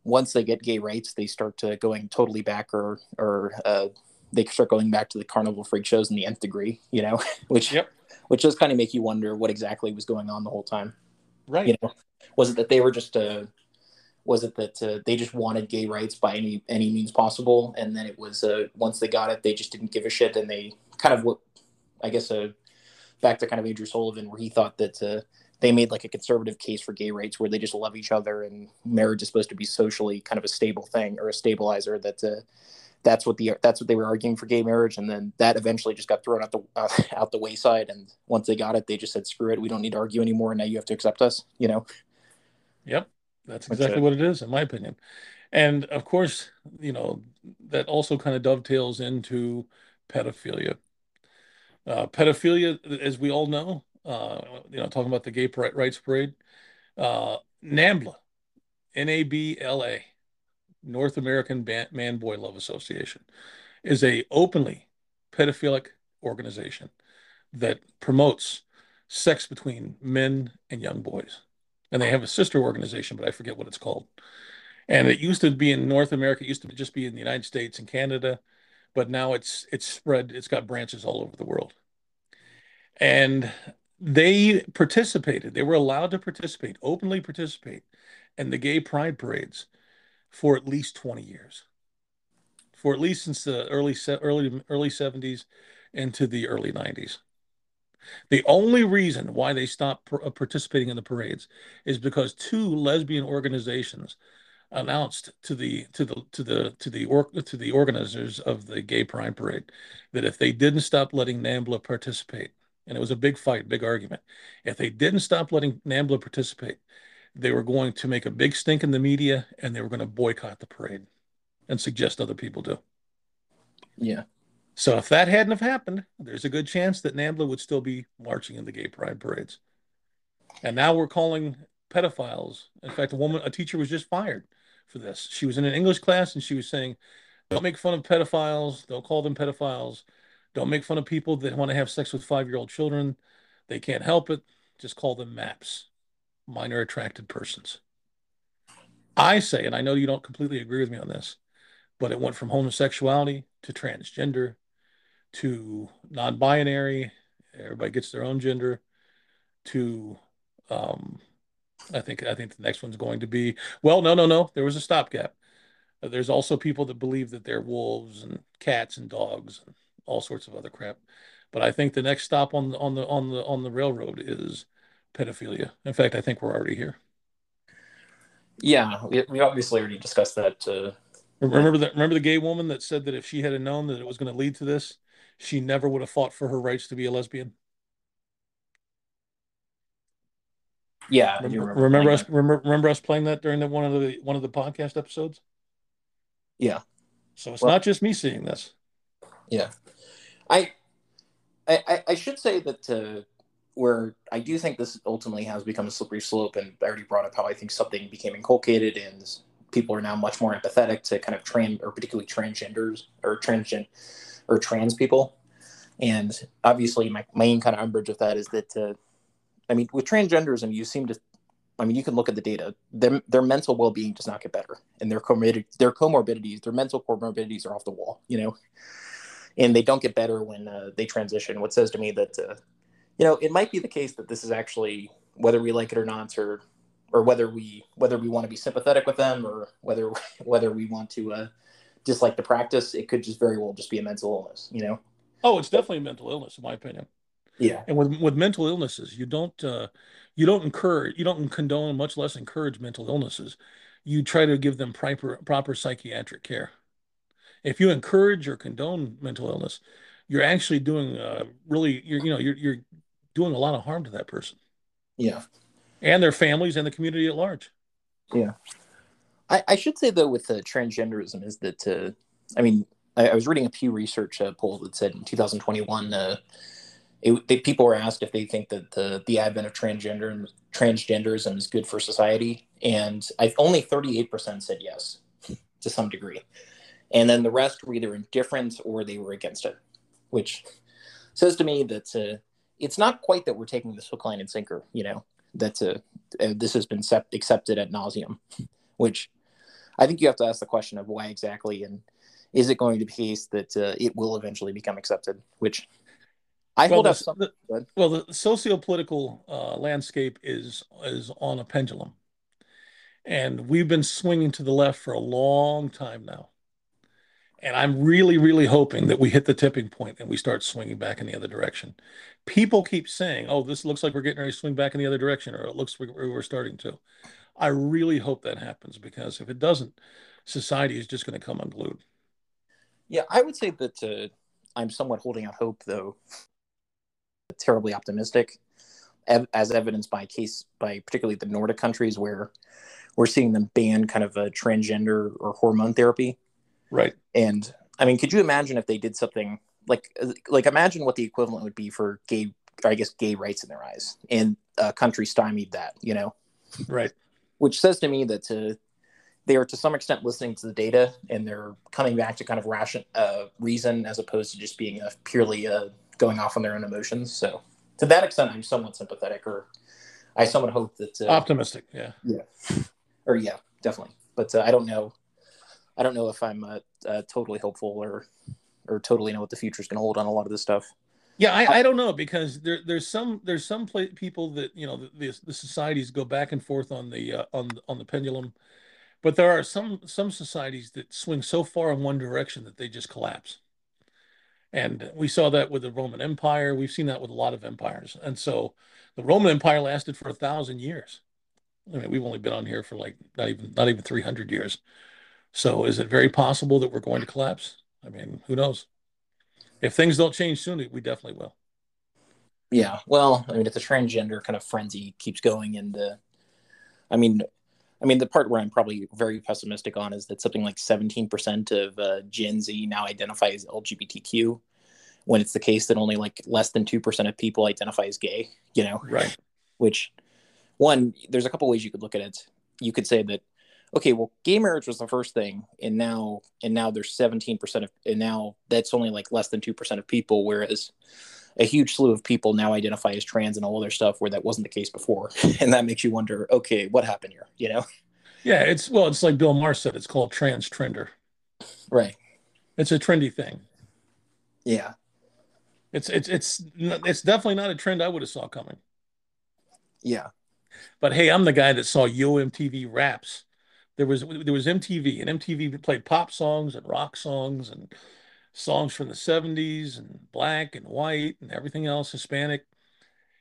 once they get gay rights they start to going totally back or or uh, they start going back to the carnival freak shows in the nth degree you know which yep. which does kind of make you wonder what exactly was going on the whole time. Right. You know was it that they were just uh, was it that uh, they just wanted gay rights by any any means possible, and then it was uh, once they got it, they just didn't give a shit, and they kind of what I guess uh, back to kind of Andrew Sullivan, where he thought that uh, they made like a conservative case for gay rights where they just love each other and marriage is supposed to be socially kind of a stable thing or a stabilizer that uh, that's what the that's what they were arguing for gay marriage. And then that eventually just got thrown out the uh, out the wayside. And once they got it they just said screw it. We don't need to argue anymore. And now you have to accept us you know? Yep that's exactly what it is in my opinion and of course you know that also kind of dovetails into pedophilia uh, pedophilia as we all know uh, you know, talking about the gay rights parade. Uh, NAMBLA, N-A-B-L-A, North American Man Boy Love Association, is a openly pedophilic organization that promotes sex between men and young boys. And they have a sister organization, but I forget what it's called. And it used to be in North America. It used to just be in the United States and Canada, but now it's it's spread. It's got branches all over the world. And they participated. They were allowed to participate, openly participate in the gay pride parades for at least 20 years. For at least since the early early early 70s into the early 90s. The only reason why they stopped uh, participating in the parades is because two lesbian organizations announced to the to the to the to the or, to the organizers of the gay pride parade that if they didn't stop letting NAMBLA participate and it was a big fight, big argument. If they didn't stop letting NAMBLA participate, they were going to make a big stink in the media and they were going to boycott the parade and suggest other people do. Yeah. So if that hadn't have happened, there's a good chance that NAMBLA would still be marching in the gay pride parades. And now we're calling pedophiles. In fact, a woman, a teacher was just fired for this. She was in an English class and she was saying, don't make fun of pedophiles. Don't call them pedophiles. Don't make fun of people that want to have sex with five year old children. They can't help it. Just call them MAPS, minor attracted persons. I say, and I know you don't completely agree with me on this, but it went from homosexuality to transgender to non binary. Everybody gets their own gender to um, I think I think the next one's going to be well, no, no, no. There was a stopgap. There's also people that believe that they're wolves and cats and dogs and all sorts of other crap. But I think the next stop on the on the on the on the railroad is pedophilia. In fact, I think we're already here. Yeah, we, we obviously already discussed that. Uh, remember that? Remember the gay woman that said that if she had known that it was going to lead to this, she never would have fought for her rights to be a lesbian. Yeah, remember, remember us. Remember, remember us playing that during the one of the one of the podcast episodes. Yeah. So it's well, not just me seeing this. Yeah. I, I, I should say that uh, where I do think this ultimately has become a slippery slope, and I already brought up how I think something became inculcated, and people are now much more empathetic to kind of trans or particularly transgenders or transgen or trans people. And obviously, my main kind of umbrage with that is that, uh, I mean, with transgenderism, you seem to, I mean, you can look at the data. Their, their mental well being does not get better, and their comorbid their comorbidities, their mental comorbidities are off the wall. You know, and they don't get better when uh, they transition. What says to me that uh, you know it might be the case that this is actually whether we like it or not, or or whether we whether we want to be sympathetic with them, or whether whether we want to uh, dislike the practice. It could just very well just be a mental illness. You know. Oh, it's definitely a mental illness, in my opinion. Yeah. And with with mental illnesses, you don't uh, you don't encourage, you don't condone, much less encourage mental illnesses. You try to give them proper proper psychiatric care if you encourage or condone mental illness, you're actually doing uh, really you're you know you're you're doing a lot of harm to that person. Yeah, and their families and the community at large. Yeah, I, I should say though with the transgenderism is that uh, I mean I, I, was reading a Pew Research uh, poll that said in 2021 uh, it, they, people were asked if they think that the the advent of transgender transgenderism is good for society, and I only 38% said yes to some degree and then the rest were either indifferent or they were against it, which says to me that uh, it's not quite that we're taking this hook, line, and sinker. You know that uh, uh, this has been accepted at nauseum, which I think you have to ask the question of why exactly, and is it going to be the case that uh, it will eventually become accepted? Which I well, hold up. The, the, well, the socio-political uh, landscape is is on a pendulum, and we've been swinging to the left for a long time now And I'm really, really hoping that we hit the tipping point and we start swinging back in the other direction. People keep saying, oh, this looks like we're getting ready to swing back in the other direction, or it looks like we're starting to. I really hope that happens because if it doesn't, society is just going to come unglued. Yeah, I would say that uh, I'm somewhat holding out hope, though. Terribly optimistic, as evidenced by case by particularly the Nordic countries where we're seeing them ban kind of a transgender or hormone therapy. Right. And I mean, could you imagine if they did something like like imagine what the equivalent would be for gay, I guess, gay rights in their eyes, and a country stymied that, you know? Right. Which says to me that uh, they are to some extent listening to the data and they're coming back to kind of ration uh, reason as opposed to just being a purely uh, going off on their own emotions. So to that extent, I'm somewhat sympathetic, or I somewhat hope that uh, optimistic. Yeah. Yeah. Or yeah, definitely. But uh, I don't know. I don't know if I'm uh, uh, totally hopeful or or totally know what the future is going to hold on a lot of this stuff. Yeah, I, I don't know because there, there's some there's some people that you know the, the societies go back and forth on the uh, on on the pendulum, but there are some some societies that swing so far in one direction that they just collapse, and we saw that with the Roman Empire. We've seen that with a lot of empires, and so the Roman Empire lasted for a thousand years. I mean, we've only been on here for like not even not even three hundred years. So is it very possible that we're going to collapse? I mean, who knows? If things don't change soon, we definitely will. Yeah, well, I mean, if the transgender kind of frenzy keeps going, and the, I mean, I mean, the part where I'm probably very pessimistic on is that something like 17% of uh, Gen Z now identify as LGBTQ, when it's the case that only like less than 2% of people identify as gay, you know? Right. Which, one, there's a couple ways you could look at it. You could say that okay, well, gay marriage was the first thing, and now and now there's 17 percent of, and now that's only like less than two percent of people, whereas a huge slew of people now identify as trans and all other stuff where that wasn't the case before, and that makes you wonder, okay, what happened here? You know? Yeah, it's well, it's like Bill Maher said, it's called trans trender. Right. It's a trendy thing. Yeah. It's it's it's it's definitely not a trend I would have saw coming. Yeah. But hey, I'm the guy that saw Yo MTV Raps there was there was MTV and MTV played pop songs and rock songs and songs from the 70s and black and white and everything else Hispanic.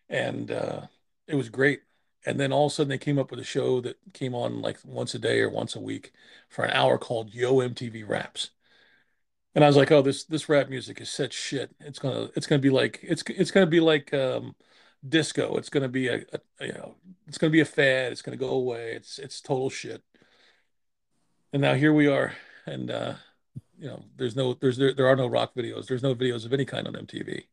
And uh, it was great. And then all of a sudden they came up with a show that came on like once a day or once a week for an hour called Yo MTV Raps. And I was like oh this this rap music is such shit. It's gonna it's gonna be like it's it's gonna be like um, disco. It's gonna be a, a you know it's gonna be a fad. It's gonna go away. It's it's total shit and now here we are. And uh you know there's no there's there, there are no rock videos. There's no videos of any kind on mtv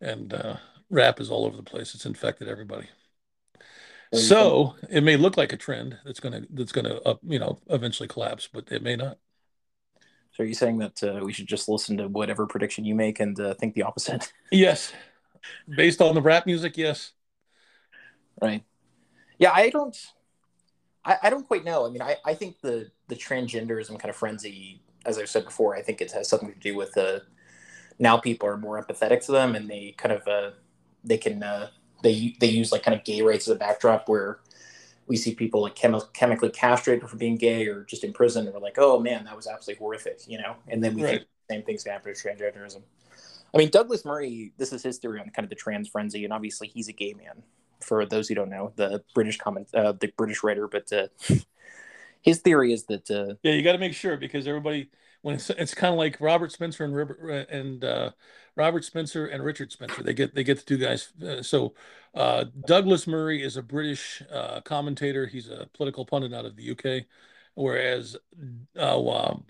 and uh rap is all over the place. It's infected everybody. So it may look like a trend that's gonna that's gonna uh, you know eventually collapse but it may not. So are you saying that uh, we should just listen to whatever prediction you make and uh, think the opposite? Yes. Based on the rap music yes. Right. Yeah i don't I, I don't quite know. I mean, I, I think the the transgenderism kind of frenzy, as I've said before, I think it has something to do with uh, now people are more empathetic to them, and they kind of uh, they can uh, they they use like kind of gay rights as a backdrop where we see people like chemi- chemically castrated for being gay or just in prison, and we're like, oh man, that was absolutely horrific, you know. And then we right. think the same things happen to transgenderism. I mean, Douglas Murray, this is his theory on kind of the trans frenzy, and obviously he's a gay man for those who don't know, the British comment, uh, the British writer, but uh, his theory is that uh, yeah, you got to make sure because everybody when it's, it's kind of like Robert Spencer and Robert and uh, Robert Spencer and Richard Spencer. They get they get the two guys. Uh, so uh, Douglas Murray is a British uh, commentator. He's a political pundit out of the UK, whereas uh, um,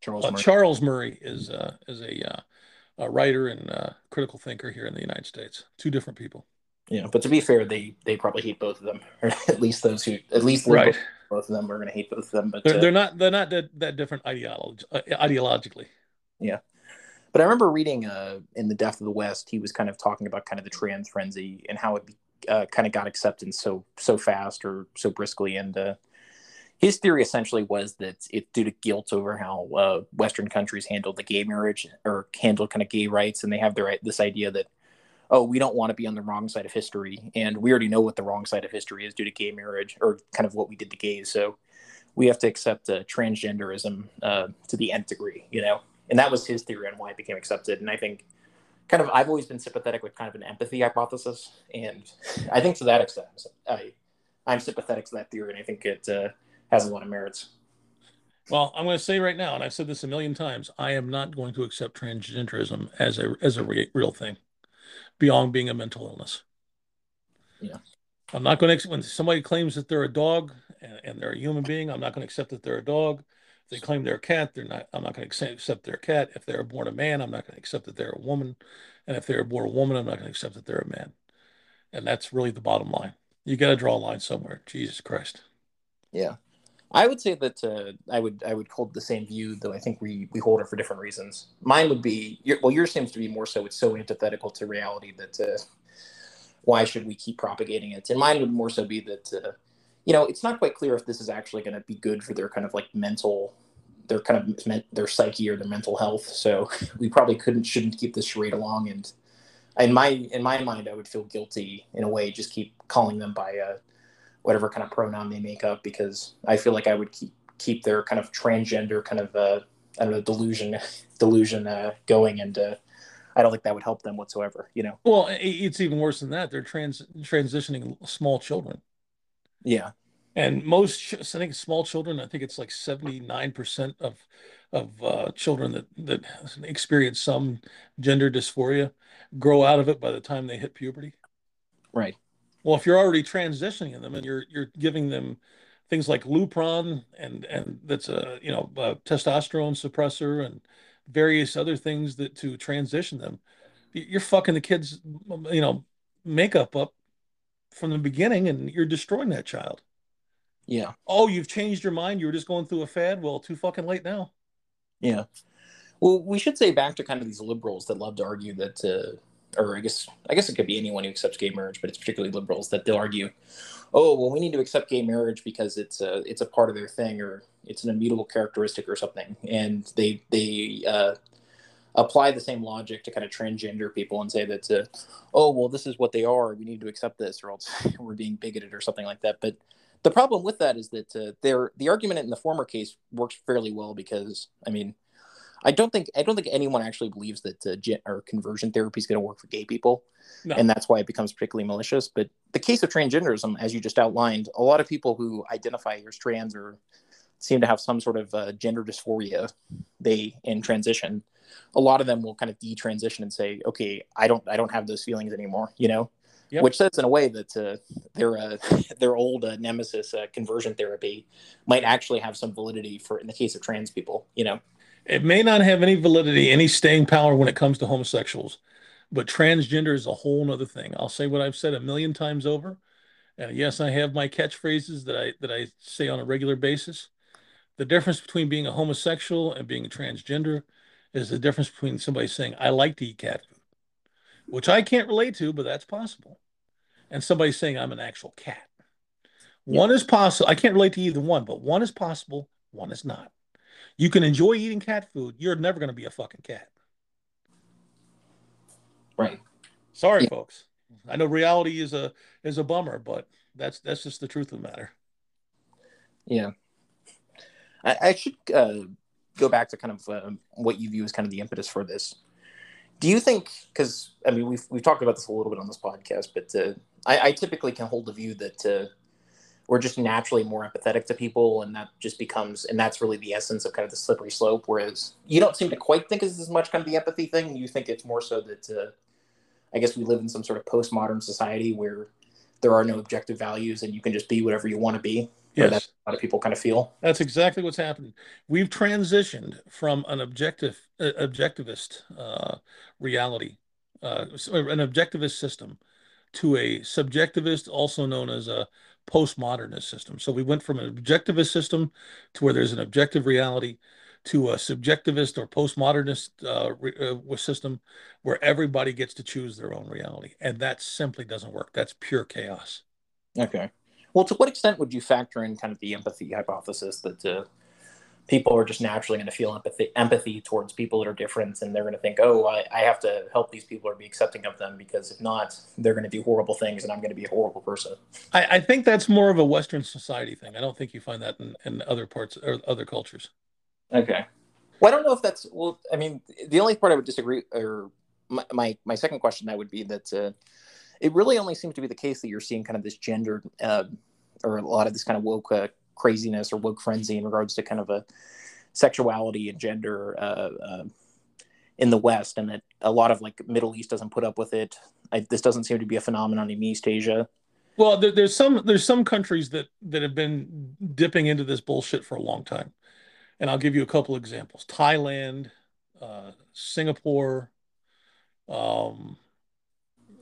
Charles, Murray. Charles Murray is is a, a writer and critical thinker here in the United States. Two different people Yeah, but to be fair, they they probably hate both of them, or at least those who at least right. Both of them We're going to hate both of them. But they're, uh, they're not they're not that, that different uh, ideologically. Yeah, but I remember reading uh, in the Death of the West, he was kind of talking about kind of the trans frenzy and how it uh, kind of got acceptance so so fast or so briskly, and uh, his theory essentially was that it's due to guilt over how uh, Western countries handled the gay marriage or handled kind of gay rights, and they have their this idea that oh, we don't want to be on the wrong side of history. And we already know what the wrong side of history is due to gay marriage or kind of what we did to gays. So we have to accept uh, transgenderism uh, to the nth degree, you know, and that was his theory on why it became accepted. And I think, kind of, I've always been sympathetic with kind of an empathy hypothesis, and I think to that extent, I I'm sympathetic to that theory, and I think it uh, has a lot of merits. Well, I'm going to say right now, and I've said this a million times, I am not going to accept transgenderism as a as a re- real thing, beyond being a mental illness. Yeah. I'm not going to when somebody claims that they're a dog and, and they're a human being. I'm not going to accept that they're a dog. If they claim they're a cat, they're not. I'm not going to accept they're a cat. If they're born a man, I'm not going to accept that they're a woman. And if they're born a woman, I'm not going to accept that they're a man. And that's really the bottom line. You got to draw a line somewhere. Jesus Christ. Yeah. I would say that uh, I would I would hold the same view, though I think we we hold it for different reasons. Mine would be well, yours seems to be more so it's so antithetical to reality that uh, why should we keep propagating it? And mine would more so be that uh, you know it's not quite clear if this is actually going to be good for their kind of like mental their kind of their psyche or their mental health. So we probably couldn't shouldn't keep this charade along. And in my in my mind, I would feel guilty in a way just keep calling them by uh, whatever kind of pronoun they make up because I feel like I would keep keep their kind of transgender kind of uh, I don't know delusion delusion uh, going and uh, I don't think that would help them whatsoever. You know. Well, it's even worse than that. They're trans transitioning small children. Yeah. And most, I think, small children. I think it's like seventy nine percent of of uh, children that that experience some gender dysphoria grow out of it by the time they hit puberty. Right. Well, if you're already transitioning them and you're you're giving them things like Lupron and and that's a you know a testosterone suppressor and various other things that to transition them, you're fucking the kids you know makeup up from the beginning and you're destroying that child. Yeah. Oh, you've changed your mind. You were just going through a fad. Well, too fucking late now. Yeah. Well, we should say back to kind of these liberals that love to argue that uh, or I guess I guess it could be anyone who accepts gay marriage, but it's particularly liberals that they'll argue, oh well, we need to accept gay marriage because it's a it's a part of their thing or it's an immutable characteristic or something, and they they uh, apply the same logic to kind of transgender people and say that uh, oh well, this is what they are, we need to accept this, or else we're being bigoted or something like that. But the problem with that is that uh, the argument in the former case works fairly well because I mean I don't think I don't think anyone actually believes that uh, gen- or conversion therapy is going to work for gay people, no. and that's why it becomes particularly malicious. But the case of transgenderism, as you just outlined, a lot of people who identify as trans or seem to have some sort of uh, gender dysphoria, they in transition, a lot of them will kind of detransition and say, "Okay, I don't I don't have those feelings anymore," you know. Yep. Which says, in a way, that uh, their uh, their old uh, nemesis uh, conversion therapy might actually have some validity for in the case of trans people, you know. It may not have any validity, any staying power when it comes to homosexuals, but transgender is a whole other thing. I'll say what I've said a million times over. And yes, I have my catchphrases that I that I say on a regular basis. The difference between being a homosexual and being a transgender is the difference between somebody saying, I like to eat cat food, which I can't relate to, but that's possible. And somebody saying I'm an actual cat. One is possible. I can't relate to either one, but one is possible, one is not. You can enjoy eating cat food. You're never going to be a fucking cat. Right. Sorry, yeah. folks. I know reality is a is a bummer, but that's that's just the truth of the matter. Yeah. I, I should uh, go back to kind of uh, what you view as kind of the impetus for this. Do you think? Because I mean, we've we've talked about this a little bit on this podcast, but uh, I, I, typically can hold the view that uh, we're just naturally more empathetic to people and that just becomes and that's really the essence of kind of the slippery slope whereas you don't seem to quite think it's as much kind of the empathy thing. You think it's more so that uh, i guess we live in some sort of postmodern society where there are no objective values and you can just be whatever you want to be yes. that's a lot of people kind of feel. That's exactly what's happening. We've transitioned from an objective uh, objectivist uh, reality uh, an objectivist system to a subjectivist also known as a postmodernist system. So we went from an objectivist system to where there's an objective reality to a subjectivist or postmodernist uh, re- uh, system where everybody gets to choose their own reality. And that simply doesn't work. That's pure chaos. Okay. Well, to what extent would you factor in kind of the empathy hypothesis that uh, people are just naturally going to feel empathy empathy towards people that are different and they're going to think oh I, I have to help these people or be accepting of them because if not they're going to do horrible things and i'm going to be a horrible person. I, I think that's more of a western society thing. I don't think you find that in, in other parts or other cultures. Okay. Well i don't know if that's well i mean the only part i would disagree or my my, my second question that would be that uh, it really only seems to be the case that you're seeing kind of this gendered uh, or a lot of this kind of woke uh, craziness or woke frenzy in regards to kind of a sexuality and gender uh, uh, in the West, and that a lot of like Middle East doesn't put up with it. I, this doesn't seem to be a phenomenon in East Asia. Well, there, there's some there's some countries that that have been dipping into this bullshit for a long time, and I'll give you a couple examples: Thailand, uh, Singapore. Um,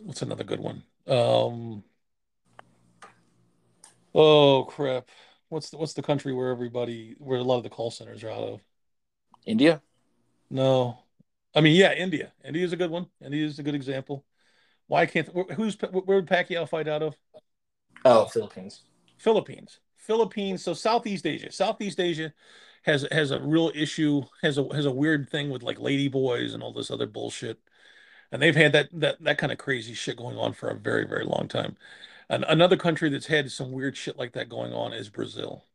what's another good one? Um, oh crap! What's the, what's the country where everybody where a lot of the call centers are out of? India? No, I mean yeah, India. India is a good one. India is a good example. Why can't who's where would Pacquiao fight out of? Oh, Philippines. Philippines. Philippines. So Southeast Asia. Southeast Asia has has a real issue. Has a has a weird thing with like lady boys and all this other bullshit. And they've had that that that kind of crazy shit going on for a very very long time. And another country that's had some weird shit like that going on is Brazil.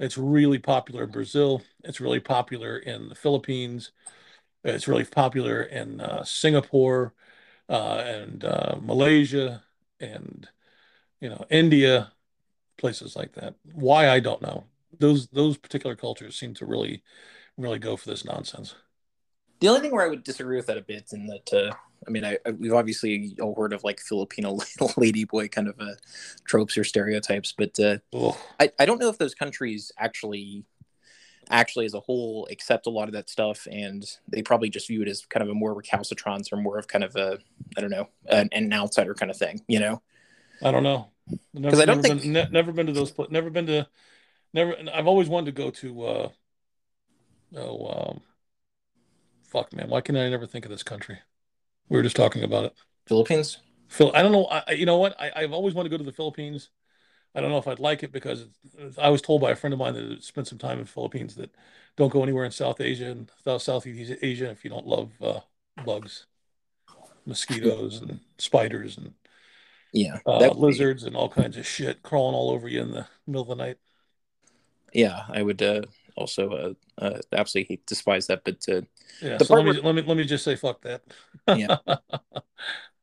It's really popular in Brazil. It's really popular in the Philippines. It's really popular in uh, Singapore uh, and uh, Malaysia and you know India, places like that. Why I don't know. Those those particular cultures seem to really really go for this nonsense. The only thing where I would disagree with that a bit, in that uh, I mean, I, I, we've obviously all heard of like Filipino lady boy kind of uh, tropes or stereotypes, but uh, I, I don't know if those countries actually actually as a whole accept a lot of that stuff and they probably just view it as kind of a more recalcitrance or more of kind of a i don't know an, an outsider kind of thing you know? I don't know. Because i don't think been, ne- never been to those never been to never i've always wanted to go to uh oh um fuck man why can i never think of this country we were just talking about it. Philippines. Phil, I don't know. I, you know what? I, I've always wanted to go to the Philippines. I don't know if I'd like it because I was told by a friend of mine that spent some time in the Philippines that don't go anywhere in South Asia and South Southeast Asia if you don't love uh, bugs, mosquitoes and spiders and yeah, uh, lizards be... and all kinds of shit crawling all over you in the middle of the night. Yeah, I would uh, also uh, uh, absolutely despise that. But uh, yeah, so let me, where... let me let me just say fuck that. yeah.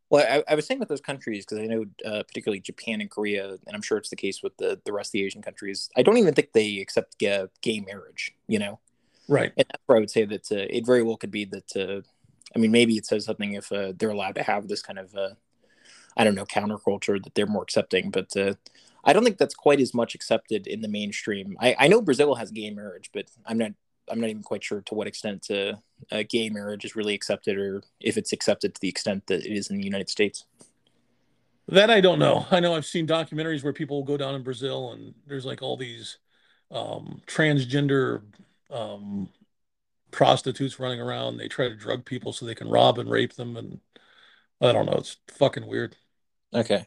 Well, I, I, was saying with those countries because I know uh, particularly Japan and Korea, and I'm sure it's the case with the the rest of the Asian countries. I don't even think they accept gay, gay marriage. You know, right? And that's where I would say that uh, it very well could be that. Uh, I mean, maybe it says something if uh, they're allowed to have this kind of, uh, I don't know, counterculture that they're more accepting. But uh, I don't think that's quite as much accepted in the mainstream. I, I know Brazil has gay marriage, but I'm not I'm not even quite sure to what extent uh, gay marriage is really accepted, or if it's accepted to the extent that it is in the United States. That I don't know. I know I've seen documentaries where people go down in Brazil and there's like all these um, transgender um, prostitutes running around. They try to drug people so they can rob and rape them, and I don't know. It's fucking weird. Okay.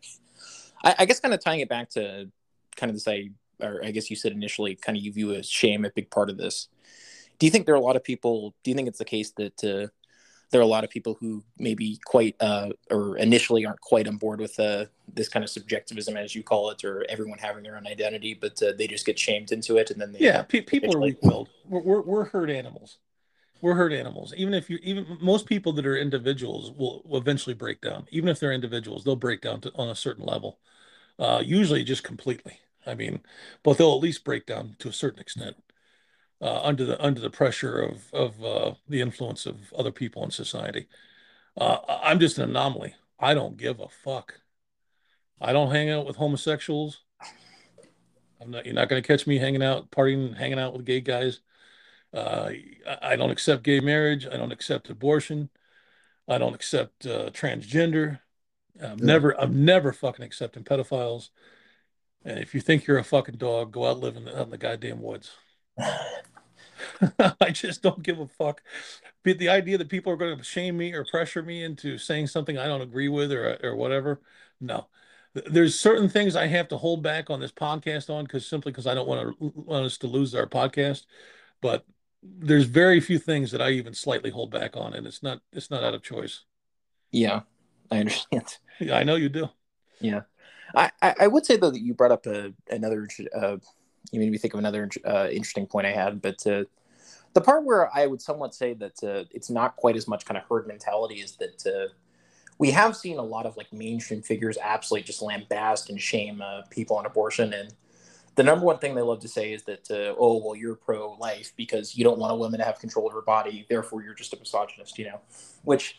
I, I guess kind of tying it back to kind of this, I or I guess you said initially, kind of you view as shame a big part of this. Do you think there are a lot of people? Do you think it's the case that uh, there are a lot of people who maybe quite uh, or initially aren't quite on board with uh, this kind of subjectivism, as you call it, or everyone having their own identity, but uh, they just get shamed into it, and then they, yeah, pe- people are weak-willed. We're, we're, we're herd animals. We're herd animals. Even if you, even most people that are individuals will, eventually break down. Even if they're individuals, they'll break down to, on a certain level uh, usually just completely. I mean, but they'll at least break down to a certain extent uh, under the under the pressure of of uh, the influence of other people in society. Uh, I'm just an anomaly. I don't give a fuck. I don't hang out with homosexuals. I'm not. You're not going to catch me hanging out, partying, hanging out with gay guys. Uh, I don't accept gay marriage. I don't accept abortion. I don't accept uh, transgender. I'm yeah. never, I'm never fucking accepting pedophiles. And if you think you're a fucking dog, go out live in the, in the goddamn woods. I just don't give a fuck. But the idea that people are going to shame me or pressure me into saying something I don't agree with or or whatever, no, there's certain things I have to hold back on this podcast on because simply because I don't want to want us to lose our podcast. But there's very few things that I even slightly hold back on, and it's not it's not out of choice. Yeah, I understand. Yeah, I know you do. Yeah, I I would say though that you brought up a, another. Uh, you made me think of another uh, interesting point I had, but uh, the part where I would somewhat say that uh, it's not quite as much kind of herd mentality is that uh, we have seen a lot of like mainstream figures absolutely just lambast and shame uh, people on abortion and the number one thing they love to say is that uh, oh well you're pro-life because you don't want a woman to have control of her body therefore you're just a misogynist you know? Which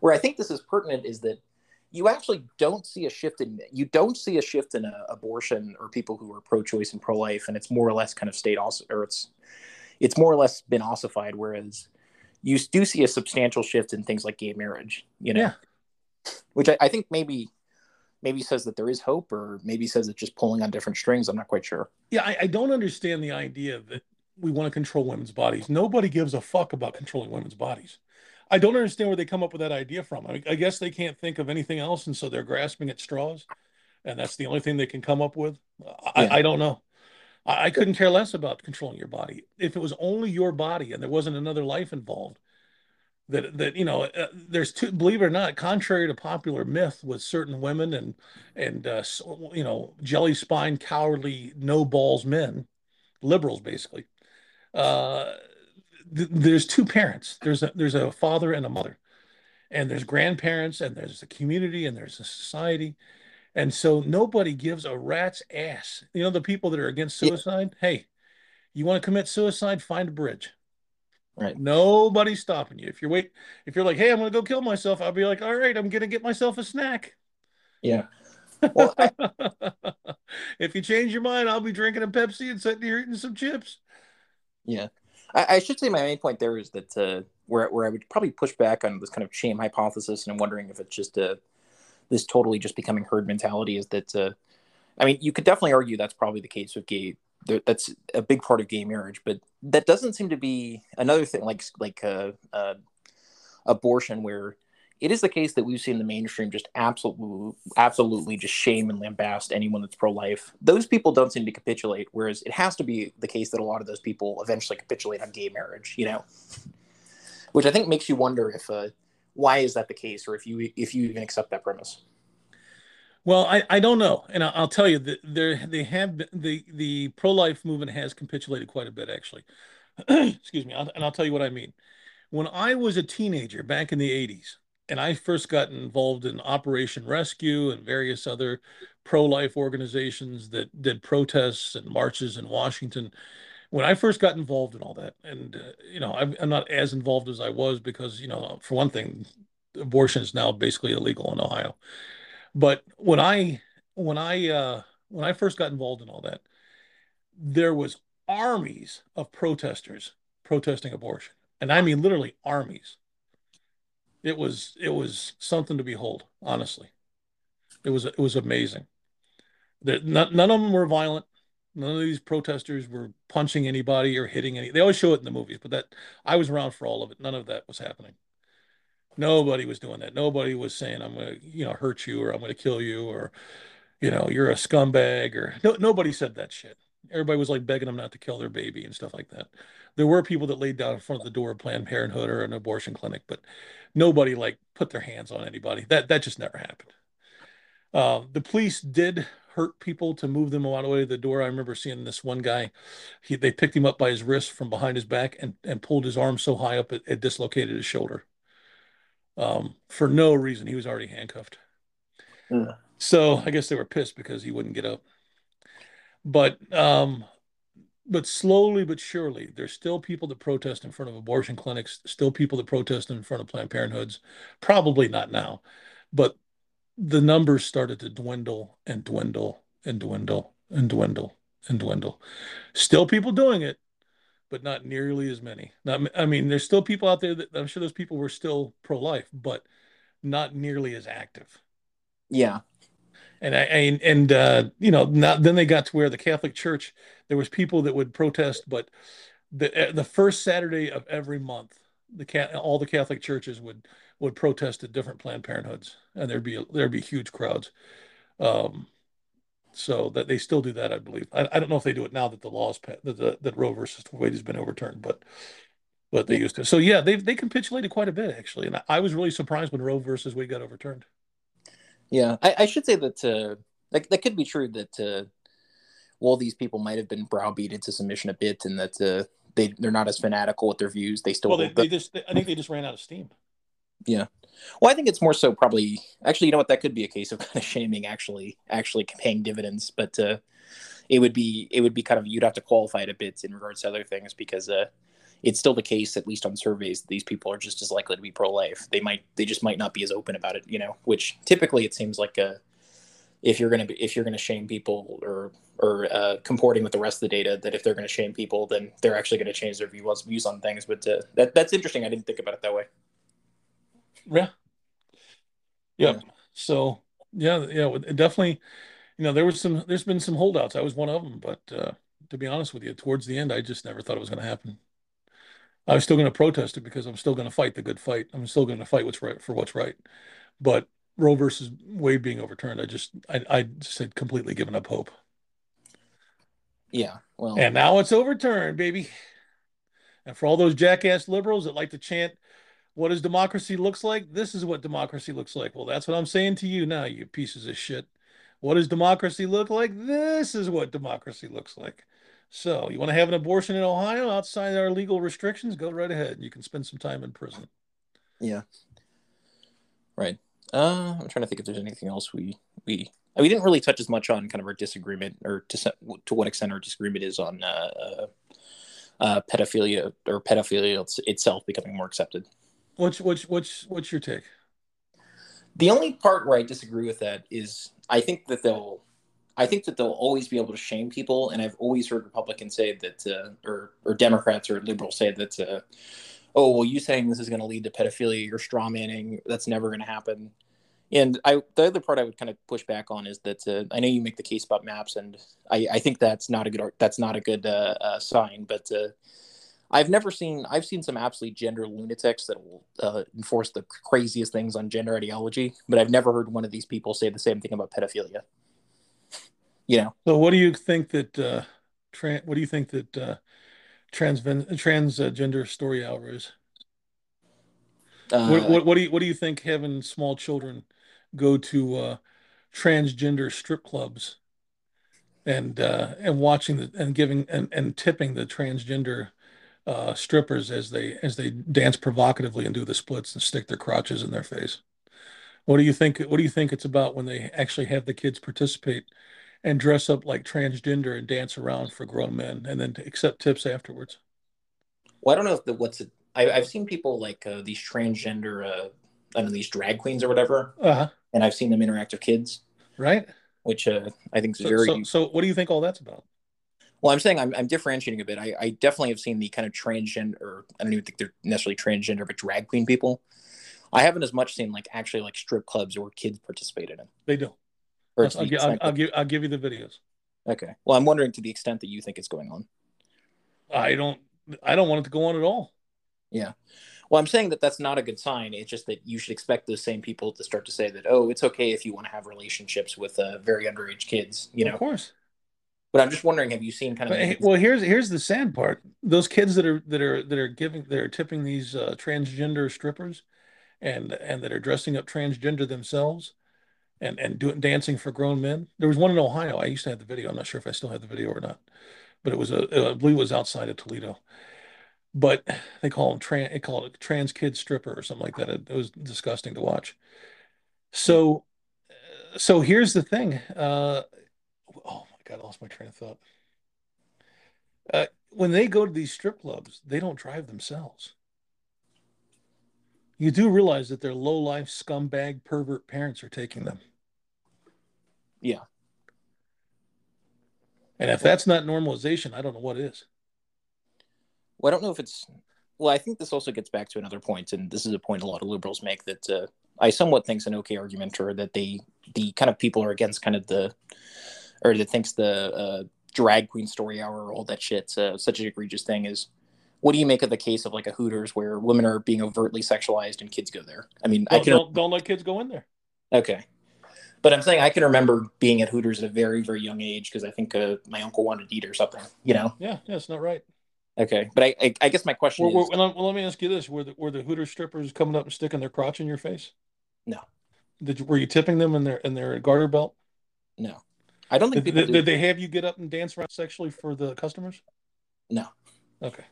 where i think this is pertinent is that you actually don't see a shift in you don't see a shift in uh, abortion or people who are pro-choice and pro-life and it's more or less kind of state also or it's it's more or less been ossified whereas you do see a substantial shift in things like gay marriage you know? Yeah. Which I, I think maybe maybe says that there is hope or maybe says it's just pulling on different strings. I'm not quite sure. Yeah I, I, don't understand the idea that we want to control women's bodies. Nobody gives a fuck about controlling women's bodies. I don't understand where they come up with that idea from. I, I guess they can't think of anything else and so they're grasping at straws and that's the only thing they can come up with. I, yeah. I don't know. I, I couldn't care less about controlling your body. If it was only your body and there wasn't another life involved that that you know uh, there's two believe it or not contrary to popular myth with certain women and and uh, you know jelly spine cowardly no balls men liberals basically uh, th- there's two parents. There's a there's a father and a mother. And there's grandparents and there's a community and there's a society. And so nobody gives a rat's ass. You know the people that are against suicide? Yeah. hey you want to commit suicide? Find a bridge Right. Nobody's stopping you. If you're wait, if you're like, hey, I'm gonna go kill myself, I'll be like, all right, I'm gonna get myself a snack. Yeah. Well, I... if you change your mind, I'll be drinking a Pepsi and sitting here eating some chips. Yeah. I, I should say my main point there is that uh, where where I would probably push back on this kind of shame hypothesis, and I'm wondering if it's just a this totally just becoming herd mentality. Is that uh, I mean, you could definitely argue that's probably the case with gay that's a big part of gay marriage, but that doesn't seem to be another thing like like uh, uh, abortion, where it is the case that we've seen the mainstream just absolutely absolutely just shame and lambast anyone that's pro-life. Those people don't seem to capitulate, whereas it has to be the case that a lot of those people eventually capitulate on gay marriage. You know, which I think makes you wonder if uh, why is that the case, or if you if you even accept that premise. Well, I, I don't know, and I'll tell you that there they have been, the the pro life movement has capitulated quite a bit actually. Excuse me, and I'll tell you what I mean. When I was a teenager back in the '80s, and I first got involved in Operation Rescue and various other pro life organizations that did protests and marches in Washington. When I first got involved in all that, and uh, you know, I'm, I'm not as involved as I was because you know, for one thing, abortion is now basically illegal in Ohio but when I when I uh, when I first got involved in all that, there was armies of protesters protesting abortion, and I mean literally armies. It was it was something to behold. Honestly, it was it was amazing. None, none of them were violent. None of these protesters were punching anybody or hitting any. They always show it in the movies, but that I was around for all of it. None of that was happening. Nobody was doing that. Nobody was saying, I'm going to, you know, hurt you or I'm going to kill you or, you know, you're a scumbag or no, nobody said that shit. Everybody was like begging them not to kill their baby and stuff like that. There were people that laid down in front of the door of Planned Parenthood or an abortion clinic, but nobody like put their hands on anybody. That that just never happened. Uh, the police did hurt people to move them of the way to the door. I remember seeing this one guy. He, they picked him up by his wrist from behind his back and, and pulled his arm so high up it, it dislocated his shoulder um, for no reason. He was already handcuffed. Yeah. So I guess they were pissed because he wouldn't get up. But um, but slowly but surely, there's still people that protest in front of abortion clinics, still people that protest in front of Planned Parenthoods. Probably not now, but the numbers started to dwindle and dwindle and dwindle and dwindle and dwindle. Still people doing it, but not nearly as many. Not, I mean, there's still people out there that I'm sure those people were still pro life, but not nearly as active. Yeah. And I, and, and uh, you know, not, then they got to where the Catholic Church, there was people that would protest, but the uh, the first Saturday of every month, the all the Catholic churches would would protest at different Planned Parenthoods, and there'd be there'd be huge crowds. Um, so that they still do that, I believe. I, I don't know if they do it now that the laws that the, that Roe versus Wade has been overturned, but but they used to. So yeah, they they capitulated quite a bit actually, and I, I was really surprised when Roe versus Wade got overturned. Yeah, I, I should say that uh, that that could be true that uh, well, these people might have been browbeaten to submission a bit, and that uh, they they're not as fanatical with their views. They still well, they, they just they, I think they just ran out of steam. Yeah. Well, I think it's more so probably actually, you know what, that could be a case of kind of shaming actually actually paying dividends, but uh, it would be it would be kind of you'd have to qualify it a bit in regards to other things because uh, it's still the case, at least on surveys, these people are just as likely to be pro-life. They might they just might not be as open about it, you know. Which typically it seems like uh, if you're gonna be if you're gonna shame people or or uh, comporting with the rest of the data, that if they're gonna shame people, then they're actually gonna change their views views on things. But uh, that that's interesting. I didn't think about it that way. Yeah. Yep. Yeah. So yeah, yeah, definitely. You know, there was some. There's been some holdouts. I was one of them, but uh, to be honest with you, towards the end, I just never thought it was going to happen. I was still going to protest it because I'm still going to fight the good fight. I'm still going to fight what's right for what's right. But Roe versus Wade being overturned, I just I I just had completely given up hope. Yeah, well, and now it's overturned, baby. And for all those jackass liberals that like to chant what does democracy looks like? This is what democracy looks like. Well, that's what I'm saying to you now, you pieces of shit. What does democracy look like? This is what democracy looks like. So, you want to have an abortion in Ohio outside our legal restrictions? Go right ahead. You can spend some time in prison. Yeah. Right. Uh, I'm trying to think if there's anything else we we we didn't really touch as much on kind of our disagreement or to to what extent our disagreement is on uh, uh, uh pedophilia or pedophilia itself becoming more accepted. What's what's what's what's your take? The only part where I disagree with that is I think that they'll I think that they'll always be able to shame people, and I've always heard Republicans say that, uh, or or Democrats or liberals say that, uh, oh well, you saying this is going to lead to pedophilia, you're straw manning. That's never going to happen. And I, the other part I would kind of push back on is that uh, I know you make the case about MAPs, and I, I think that's not a good that's not a good uh, uh, sign. But uh, I've never seen I've seen some absolutely gender lunatics that will uh, enforce the craziest things on gender ideology, but I've never heard one of these people say the same thing about pedophilia. You know. So what do you think that uh? What do you think that uh, trans transgender story hour is? Uh, what, what, what do you what do you think having small children go to uh, transgender strip clubs and uh, and watching the and giving and, and tipping the transgender uh, strippers as they as they dance provocatively and do the splits and stick their crotches in their face. What do you think? What do you think it's about when they actually have the kids participate and dress up like transgender and dance around for grown men and then accept tips afterwards? Well, I don't know if the what's it. I, have seen people like uh, these transgender, uh, I don't know, these drag queens or whatever, uh-huh. and I've seen them interact with kids, right? Which uh, I think is so, very. So, so, what do you think all that's about? Well, I'm saying I'm, I'm differentiating a bit. I, I definitely have seen the kind of transgender, or I don't even think they're necessarily transgender, but drag queen people. I haven't as much seen like actually like strip clubs where kids participate in. They do. I'll, I'll, I'll, I'll give I'll give you the videos. Okay. Well, I'm wondering to the extent that you think it's going on. I don't. I don't want it to go on at all. Yeah. Well, I'm saying that that's not a good sign. It's just that you should expect those same people to start to say that, oh, it's okay if you want to have relationships with uh, very underage kids. You know, of course. But I'm just wondering, have you seen kind of? well, here's here's the sad part. Those kids that are that are that are giving that are tipping these uh, transgender strippers, and and that are dressing up transgender themselves, and and doing dancing for grown men. There was one in Ohio. I used to have the video. I'm not sure if I still have the video or not, but it was a I believe it was outside of Toledo. But they call them trans. They call it a trans kid stripper or something like that. It, it was disgusting to watch. So, so here's the thing. Uh, oh God, I lost my train of thought. Uh, when they go to these strip clubs, they don't drive themselves. You do realize that their low life scumbag pervert parents are taking them. Yeah. And if that's not normalization, I don't know what is. Well, I don't know if it's. Well, I think this also gets back to another point, and this is a point a lot of liberals make that uh, I somewhat think is an okay argument, or that they, the kind of people are against kind of the or that thinks the uh, drag queen story hour, or all that shit's uh, such an egregious thing is what do you make of the case of like a Hooters where women are being overtly sexualized and kids go there? I mean, don't, I can don't, don't let kids go in there. Okay. But I'm saying I can remember being at Hooters at a very, very young age because I think uh, my uncle wanted to eat or something. You know? Yeah, yeah, it's not right. Okay, but I, I, I guess my question Were, is, were- well, let me ask you this: Were the, were the Hooter strippers coming up and sticking their crotch in your face? No. Did you, were you tipping them in their in their garter belt? no, I don't think Did, people did, do. they have you get up and dance around sexually for the customers? No. Okay.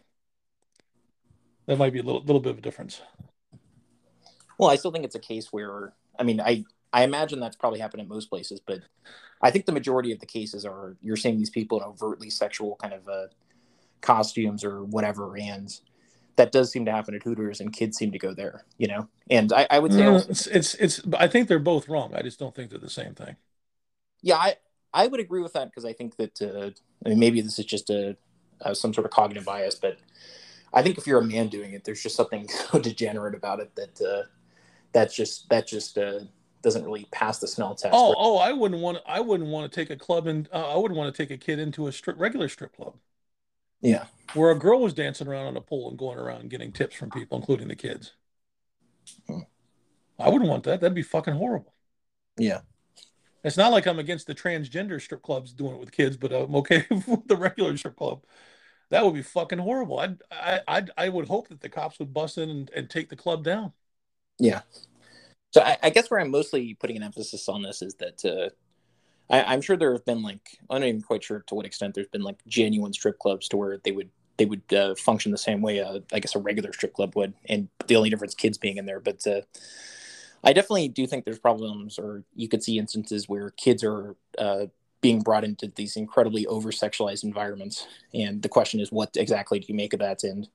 That might be a little little bit of a difference. Well, I still think it's a case where I mean, I I imagine that's probably happened at most places, but I think the majority of the cases are you're seeing these people in overtly sexual kind of uh, costumes or whatever, and that does seem to happen at Hooters, and kids seem to go there, you know. And I, I would say, Mm, also, it's, it's it's. I think they're both wrong. I just don't think they're the same thing. yeah, I I would agree with that because I think that uh, I mean maybe this is just a uh, some sort of cognitive bias, but I think if you're a man doing it, there's just something so degenerate about it that uh, that's just that just uh, doesn't really pass the smell test. Oh, oh, I wouldn't want. I wouldn't want to take a club and uh, I wouldn't want to take a kid into a strip, regular strip club yeah, where a girl was dancing around on a pole and going around getting tips from people, including the kids. Hmm. I wouldn't want that. That'd be fucking horrible. yeah, It's not like I'm against the transgender strip clubs doing it with kids, but I'm okay with the regular strip club. That would be fucking horrible. I'd, I, I, I would hope that the cops would bust in and, and take the club down. yeah. So I, I guess where I'm mostly putting an emphasis on this is that uh, I, I'm sure there have been like I'm not even quite sure to what extent there's been like genuine strip clubs to where they would they would uh, function the same way uh, I guess a regular strip club would, and the only difference kids being in there. But uh, I definitely do think there's problems, or you could see instances where kids are uh, being brought into these incredibly over sexualized environments, and the question is, what exactly do you make of that? And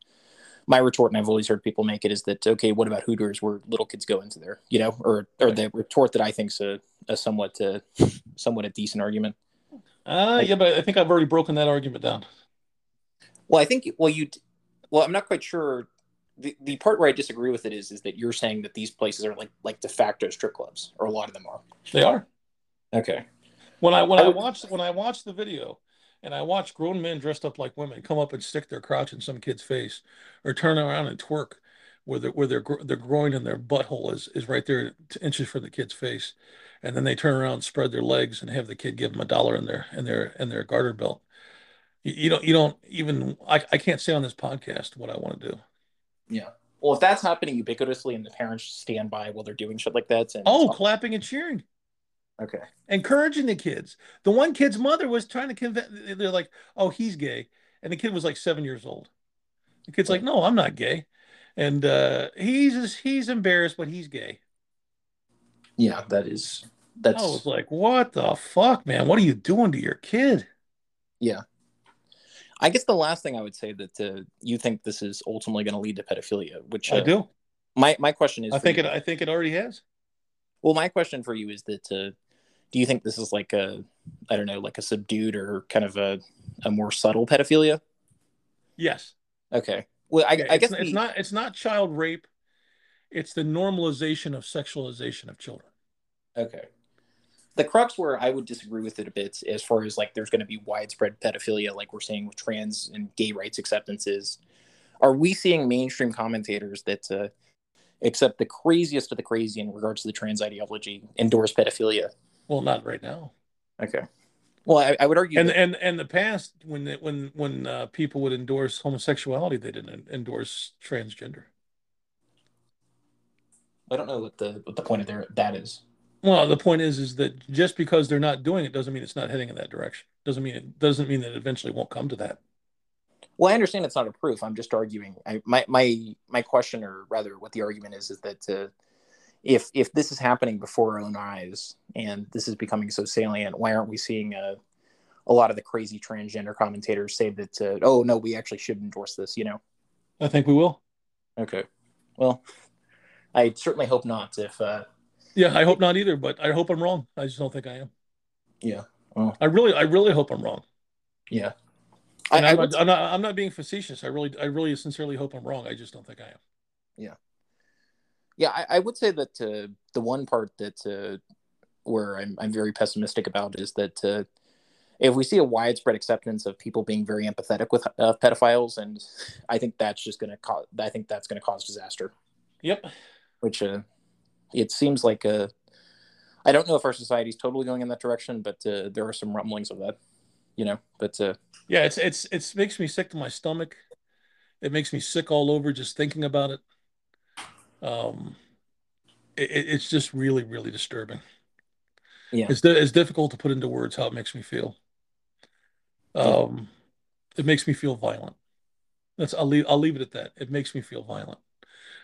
my retort, and I've always heard people make it, is that okay? What about Hooters, where little kids go into there, you know, or or the retort that I think's a, a somewhat uh, somewhat a decent argument. Uh, yeah, but I think I've already broken that argument down. Well, I think well you well I'm not quite sure. The, the part where I disagree with it is is that you're saying that these places are like like de facto strip clubs, or a lot of them are. They are. Okay. When I when I I, watched when I watched the video, and I watched grown men dressed up like women come up and stick their crotch in some kid's face, or turn around and twerk, where their where their their groin and their butthole is is right there inches from the kid's face, and then they turn around, and spread their legs, and have the kid give them a dollar in their in their in their garter belt. You, you don't you don't even I I can't say on this podcast what I want to do. Yeah. Well, if that's happening ubiquitously and the parents stand by while they're doing shit like that, and Oh, clapping and cheering. okay. encouraging the kids. The one kid's mother was trying to convince. They're like, "Oh, he's gay," and the kid was like seven years old. The kid's like, "No, I'm not gay," and uh, he's he's embarrassed, but he's gay. Yeah, that is that's I was like, "What the fuck, man? What are you doing to your kid?" yeah. I guess the last thing I would say that uh, you think this is ultimately going to lead to pedophilia, which I uh, do. My my question is, I think you- it. I think it already has. Well, my question for you is that uh, do you think this is like a, I don't know, like a subdued or kind of a, a more subtle pedophilia? Yes. Okay. Well, I, Yeah, I it's, guess it's the- not. It's not child rape. It's the normalization of sexualization of children. Okay. The crux where I would disagree with it a bit, as far as like there's going to be widespread pedophilia, like we're seeing with trans and gay rights acceptances, are we seeing mainstream commentators that uh, accept the craziest of the crazy in regards to the trans ideology endorse pedophilia? Well, not right now. Okay. Well, I, I would argue. and that- and and the past when the, when when uh, people would endorse homosexuality they didn't endorse transgender I don't know what the what the point of there that is. Well the point is is that just because they're not doing it doesn't mean it's not heading in that direction doesn't mean it doesn't mean that it eventually won't come to that Well, I understand it's not a proof. I'm just arguing. I, my my my question, or rather, what the argument is, is that uh, if if this is happening before our own eyes and this is becoming so salient, why aren't we seeing uh, a lot of the crazy transgender commentators say that? Uh, oh no, we actually should endorse this. You know? i think we will Okay. Well, I certainly hope not. If uh, yeah i hope not either but i hope i'm wrong. I just don't think i am. Yeah, i really i really hope i'm wrong. Yeah. and I, I I'm, would- not, I'm not i'm not being facetious. I really i really sincerely hope i'm wrong. I just don't think i am. Yeah, I, I would say that uh, the one part that uh, where I'm, I'm very pessimistic about is that uh, if we see a widespread acceptance of people being very empathetic with uh, pedophiles, and I think that's just going to cause, I think that's going to cause disaster. yep. Which uh, it seems like uh, I don't know if our society is totally going in that direction, but uh, there are some rumblings of that, you know. But uh, yeah, it's it's it makes me sick to my stomach. It makes me sick all over just thinking about it. Um, it, it's just really really disturbing. Yeah, it's it's difficult to put into words how it makes me feel. Um, it makes me feel violent. That's I'll leave I'll leave it at that. It makes me feel violent.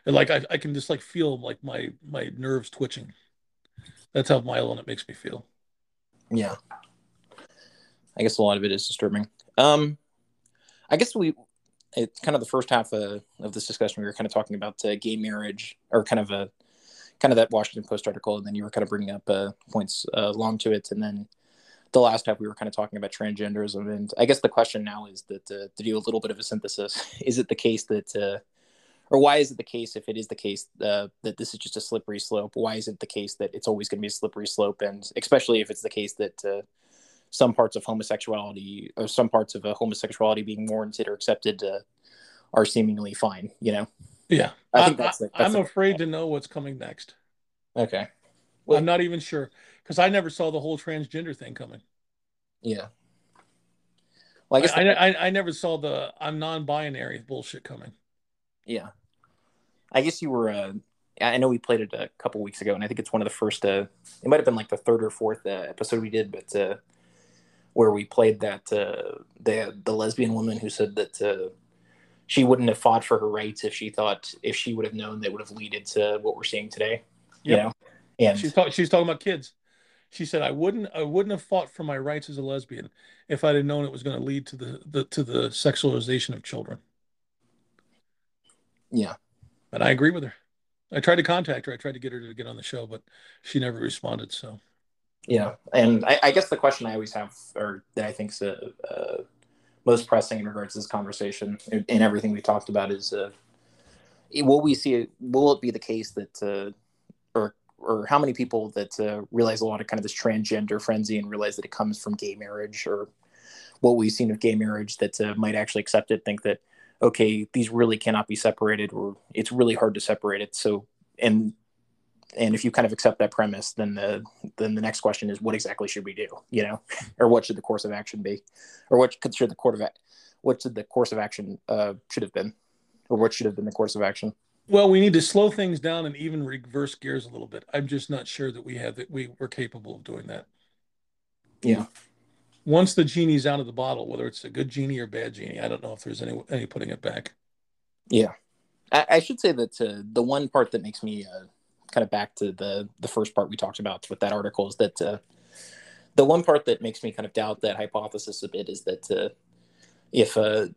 And like I, I can just like feel like my my nerves twitching. That's how violent it makes me feel. Yeah. I guess a lot of it is disturbing. Um I guess we it's kind of the first half of this discussion we were kind of talking about uh, gay marriage or kind of a kind of that Washington Post article and then you were kind of bringing up uh, points uh, along to it and then the last half we were kind of talking about transgenderism and i guess the question now is that uh, to do a little bit of a synthesis is it the case that uh, or why is it the case if it is the case uh, that this is just a slippery slope why is it the case that it's always going to be a slippery slope and especially if it's the case that uh, some parts of homosexuality or some parts of a homosexuality being warranted or accepted uh, are seemingly fine you know yeah i think that's, the, that's i'm the, afraid to know what's coming next okay well, i'm not even sure because I never saw the whole transgender thing coming. Yeah. Well, I guess I, the, I, I, never saw the I'm non-binary bullshit coming. Yeah. I guess you were. Uh, I know we played it a couple weeks ago, and I think it's one of the first. Uh, it might have been like the third or fourth uh, episode we did, but uh, where we played that uh, the the lesbian woman who said that uh, she wouldn't have fought for her rights if she thought if she would have known that would have led to what we're seeing today. Yep. You know, and she's talking she's talking about kids. She said, "I wouldn't, I wouldn't have fought for my rights as a lesbian if I'd have known it was going to lead to the, the to the sexualization of children." Yeah, and I agree with her. I tried to contact her. I tried to get her to get on the show, but she never responded. So, yeah, and I, I guess the question I always have, or that I think is uh, uh, most pressing in regards to this conversation and everything we talked about, is uh, will we see? Will it be the case that uh, or how many people that uh, realize a lot of kind of this transgender frenzy and realize that it comes from gay marriage or what we've seen of gay marriage that uh, might actually accept it think that okay these really cannot be separated or it's really hard to separate it so and and if you kind of accept that premise then the then the next question is what exactly should we do you know or what should the course of action be or what should the court of what should the course of action uh, should have been or what should have been the course of action well, we need to slow things down and even reverse gears a little bit. I'm just not sure that we have that we were capable of doing that. Yeah. Once the genie's out of the bottle, whether it's a good genie or bad genie, I don't know if there's any any putting it back. Yeah, I, I should say that uh, the one part that makes me uh, kind of back to the the first part we talked about with that article is that uh, the one part that makes me kind of doubt that hypothesis a bit is that uh, if uh,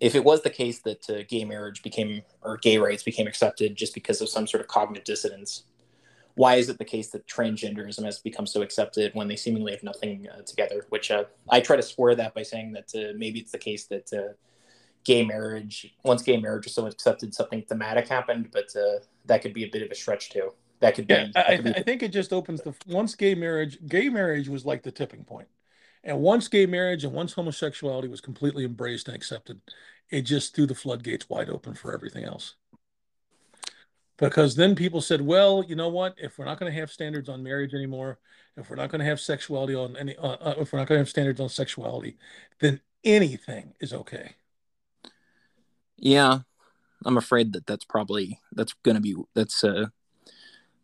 if it was the case that uh, gay marriage became or gay rights became accepted just because of some sort of cognitive dissonance, why is it the case that transgenderism has become so accepted when they seemingly have nothing uh, together? Which uh, I try to square that by saying that uh, maybe it's the case that uh, gay marriage, once gay marriage was so accepted, something thematic happened, but uh, that could be a bit of a stretch too. That could be. Yeah, I, could be I think it just opens the once gay marriage. Gay marriage was like the tipping point and once gay marriage and once homosexuality was completely embraced and accepted, it just threw the floodgates wide open for everything else. Because then people said, well, you know what? If we're not going to have standards on marriage anymore, if we're not going to have sexuality on any, uh, uh, if we're not going to have standards on sexuality, then anything is okay. Yeah, I'm afraid that that's probably that's going to be that's uh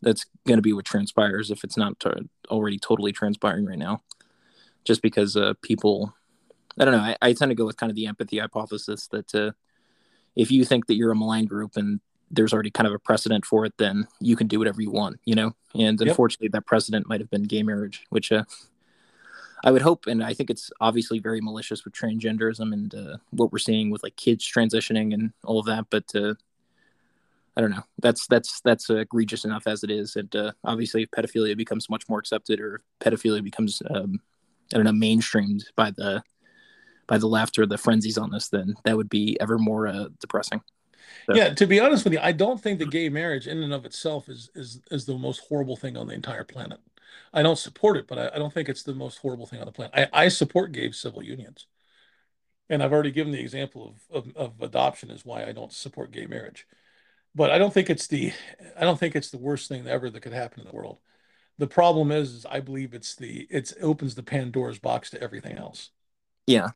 that's going to be what transpires if it's not t- already totally transpiring right now just because uh, people, I don't know, I, I, tend to go with kind of the empathy hypothesis that uh, if you think that you're a maligned group and there's already kind of a precedent for it, then you can do whatever you want, you know? And yep. unfortunately, that precedent might have been gay marriage, which uh, I would hope, and I think it's obviously very malicious with transgenderism and uh, what we're seeing with like kids transitioning and all of that. But uh, I don't know. That's that's that's egregious enough as it is, and uh, obviously, if pedophilia becomes much more accepted, or pedophilia becomes um, I don't know mainstreamed by the by the laughter, the frenzies on this, then that would be ever more uh, depressing. So. Yeah, to be honest with you, I don't think that gay marriage in and of itself is is is the most horrible thing on the entire planet. I don't support it, but I, I don't think it's the most horrible thing on the planet. I, I support gay civil unions, and I've already given the example of, of, of adoption as why I don't support gay marriage. But I don't think it's the I don't think it's the worst thing ever that could happen in the world The problem is, is I believe it's the it's it opens the Pandora's box to everything else. Yeah,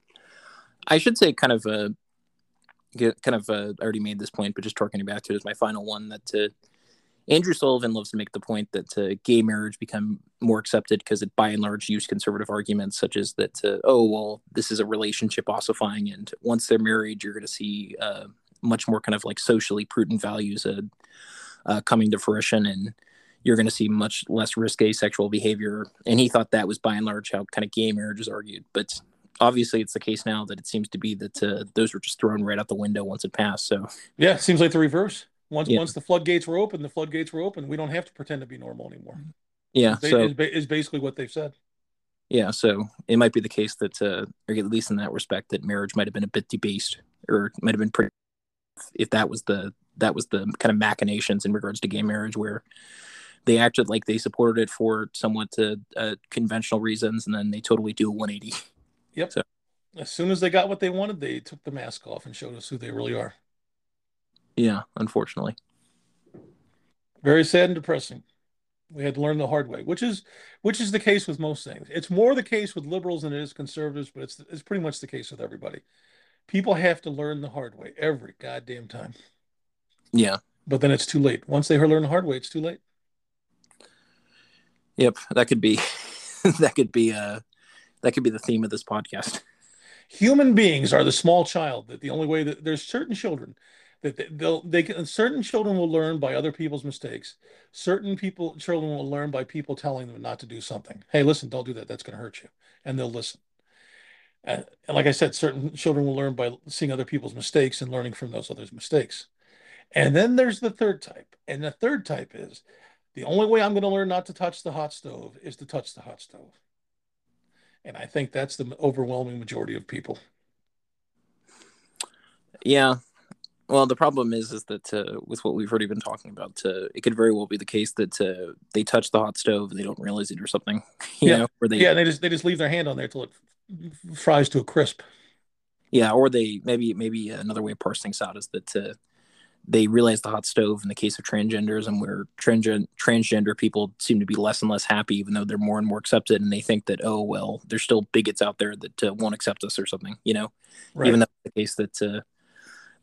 I should say kind of a kind of uh, already made this point, but just talking back to it is my final one that uh, Andrew Sullivan loves to make the point that uh, gay marriage become more accepted because it by and large used conservative arguments such as that uh, oh well this is a relationship ossifying and once they're married you're going to see uh, much more kind of like socially prudent values uh, uh, coming to fruition and you're going to see much less risque sexual behavior. And he thought that was by and large how kind of gay marriage is argued. But obviously it's the case now that it seems to be that uh, those were just thrown right out the window once it passed so yeah it seems like the reverse once yeah. once the floodgates were open, the floodgates were open. We don't have to pretend to be normal anymore. Yeah, is, so is, basically what they've said. Yeah, so it might be the case that, uh, or at least in that respect, that marriage might have been a bit debased, or might have been pretty. If that was the that was the kind of machinations in regards to gay marriage, where they acted like they supported it for somewhat uh, uh, conventional reasons, and then they totally do a 180. Yep. So as soon as they got what they wanted, they took the mask off and showed us who they really are. Yeah, unfortunately. Very sad and depressing. We had to learn the hard way, which is which is the case with most things. It's more the case with liberals than it is conservatives, but it's it's pretty much the case with everybody. People have to learn the hard way every goddamn time. Yeah. But then it's too late. Once they learn the hard way, it's too late. Yep, that could be that could be uh that could be the theme of this podcast. Human beings are the small child that the only way that there's certain children that they'll they can certain children will learn by other people's mistakes. Certain people children will learn by people telling them not to do something. Hey listen don't do that. That's going to hurt you. And they'll listen. And, and like i said certain children will learn by seeing other people's mistakes and learning from those others mistakes. And then there's the third type. And the third type is the only way i'm going to learn not to touch the hot stove is to touch the hot stove and i think that's the overwhelming majority of people yeah well, the problem is, is that uh, with what we've already been talking about, uh, it could very well be the case that uh, they touch the hot stove and they don't realize it or something. You yeah, know, or they, yeah, they just they just leave their hand on there till it fries to a crisp. Yeah, or they maybe maybe another way of parsing things out is that uh, they realize the hot stove in the case of transgenders and where transgen- transgender people seem to be less and less happy, even though they're more and more accepted, and they think that oh well, there's still bigots out there that uh, won't accept us or something. You know, right. even though the case that uh,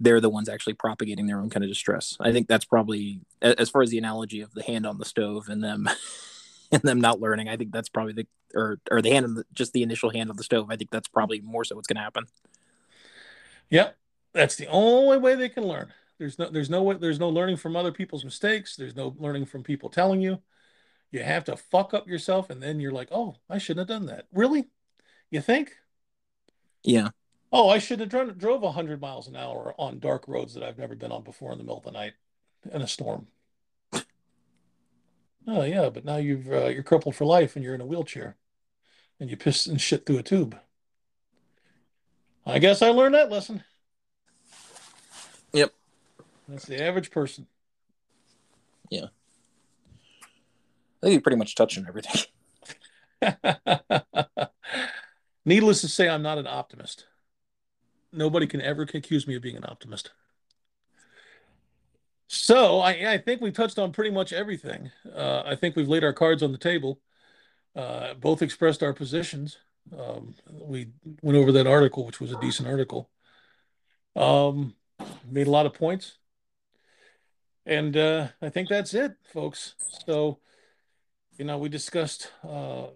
they're the ones actually propagating their own kind of distress. I think that's probably as far as the analogy of the hand on the stove and them and them not learning. I think that's probably the or or the hand on the, just the initial hand on the stove. I think that's probably more so what's going to happen. Yep, that's the only way they can learn. There's no there's no way there's no learning from other people's mistakes. There's no learning from people telling you. You have to fuck up yourself, and then you're like, oh, I shouldn't have done that. Really? You think? Yeah. Oh, I should have drove, drove 100 miles an hour on dark roads that I've never been on before in the middle of the night in a storm. oh, yeah, but now you've, uh, you're crippled for life and you're in a wheelchair and you piss and shit through a tube. I guess I learned that lesson. That's the average person. Yeah. I think you pretty much touched on everything. Needless to say, I'm not an optimist nobody can ever accuse me of being an optimist. So I, I think we've touched on pretty much everything. Uh, I think we've laid our cards on the table. Uh, both expressed our positions. Um, we went over that article, which was a decent article. Um, made a lot of points, and uh, I think that's it, folks. So, you know, we discussed uh,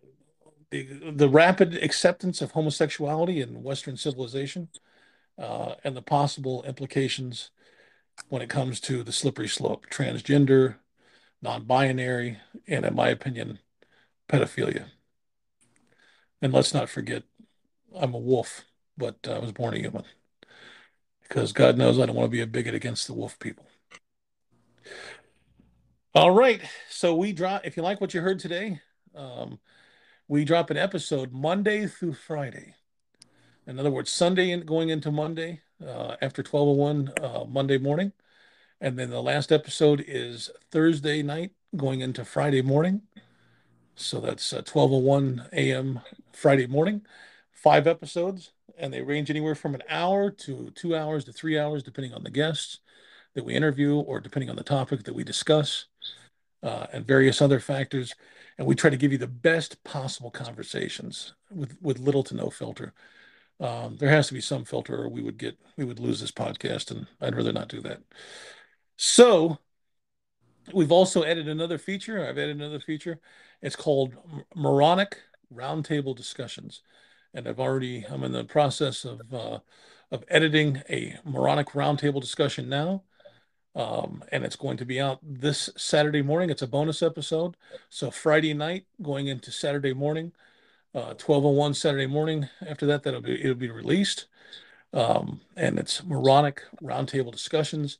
the the rapid acceptance of homosexuality in Western civilization uh, and the possible implications when it comes to the slippery slope transgender, non binary, and in my opinion, pedophilia. And let's not forget, I'm a wolf, but I was born a human because God knows I don't want to be a bigot against the wolf people. All right. So we drop, if you like what you heard today, um, we drop an episode Monday through Friday. In other words, Sunday going into Monday uh, after 1201 uh, Monday morning. And then the last episode is Thursday night going into Friday morning. So that's uh, 1201 a.m. Friday morning. Five episodes, and they range anywhere from an hour to two hours to three hours, depending on the guests that we interview or depending on the topic that we discuss. uh, and various other factors. And we try to give you the best possible conversations with, with little to no filter. Um, there has to be some filter or we would get we would lose this podcast and I'd rather not do that. So we've also added another feature. I've added another feature. It's called Moronic Roundtable Discussions. And I've already I'm in the process of uh, of editing a moronic roundtable discussion now. Um, and it's going to be out this Saturday morning. It's a bonus episode. So Friday night going into Saturday morning, uh, 1201 Saturday morning. After that, that'll be it'll be released. Um, and it's moronic roundtable discussions.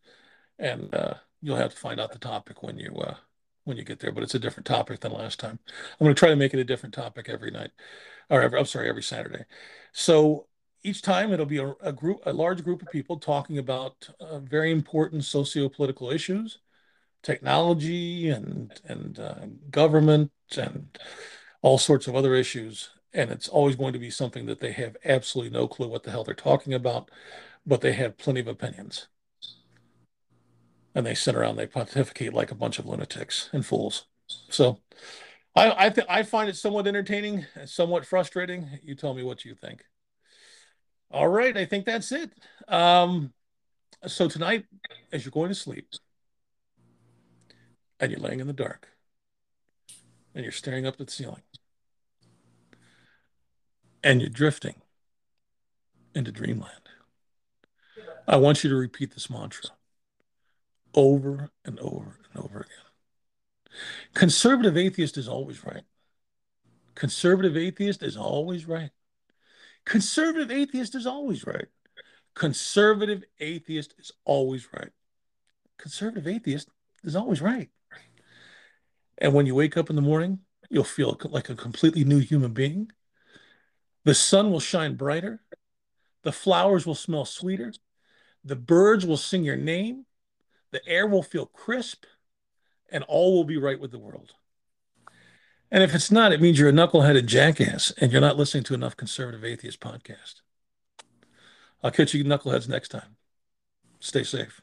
And uh, you'll have to find out the topic when you uh, when you get there, but it's a different topic than last time. I'm going to try to make it a different topic every night, or every, I'm sorry, every Saturday. So each time it'll be a, a, group, a large group of people talking about uh, very important socio-political issues, technology and and uh, government and all sorts of other issues. And it's always going to be something that they have absolutely no clue what the hell they're talking about, but they have plenty of opinions. And they sit around, they pontificate like a bunch of lunatics and fools. So I I, I find it somewhat entertaining, somewhat frustrating. You tell me what you think. All right, I think that's it. Um, so tonight, as you're going to sleep, and you're laying in the dark, and you're staring up at the ceiling, and you're drifting into dreamland, I want you to repeat this mantra over and over and over again. Conservative atheist is always right. Conservative atheist is always right. Conservative atheist is always right. Conservative atheist is always right. Conservative atheist is always right. And when you wake up in the morning, you'll feel like a completely new human being. The sun will shine brighter. The flowers will smell sweeter. The birds will sing your name. The air will feel crisp. And all will be right with the world. And if it's not, it means you're a knuckleheaded jackass and you're not listening to enough conservative atheist podcast. I'll catch you knuckleheads next time. Stay safe.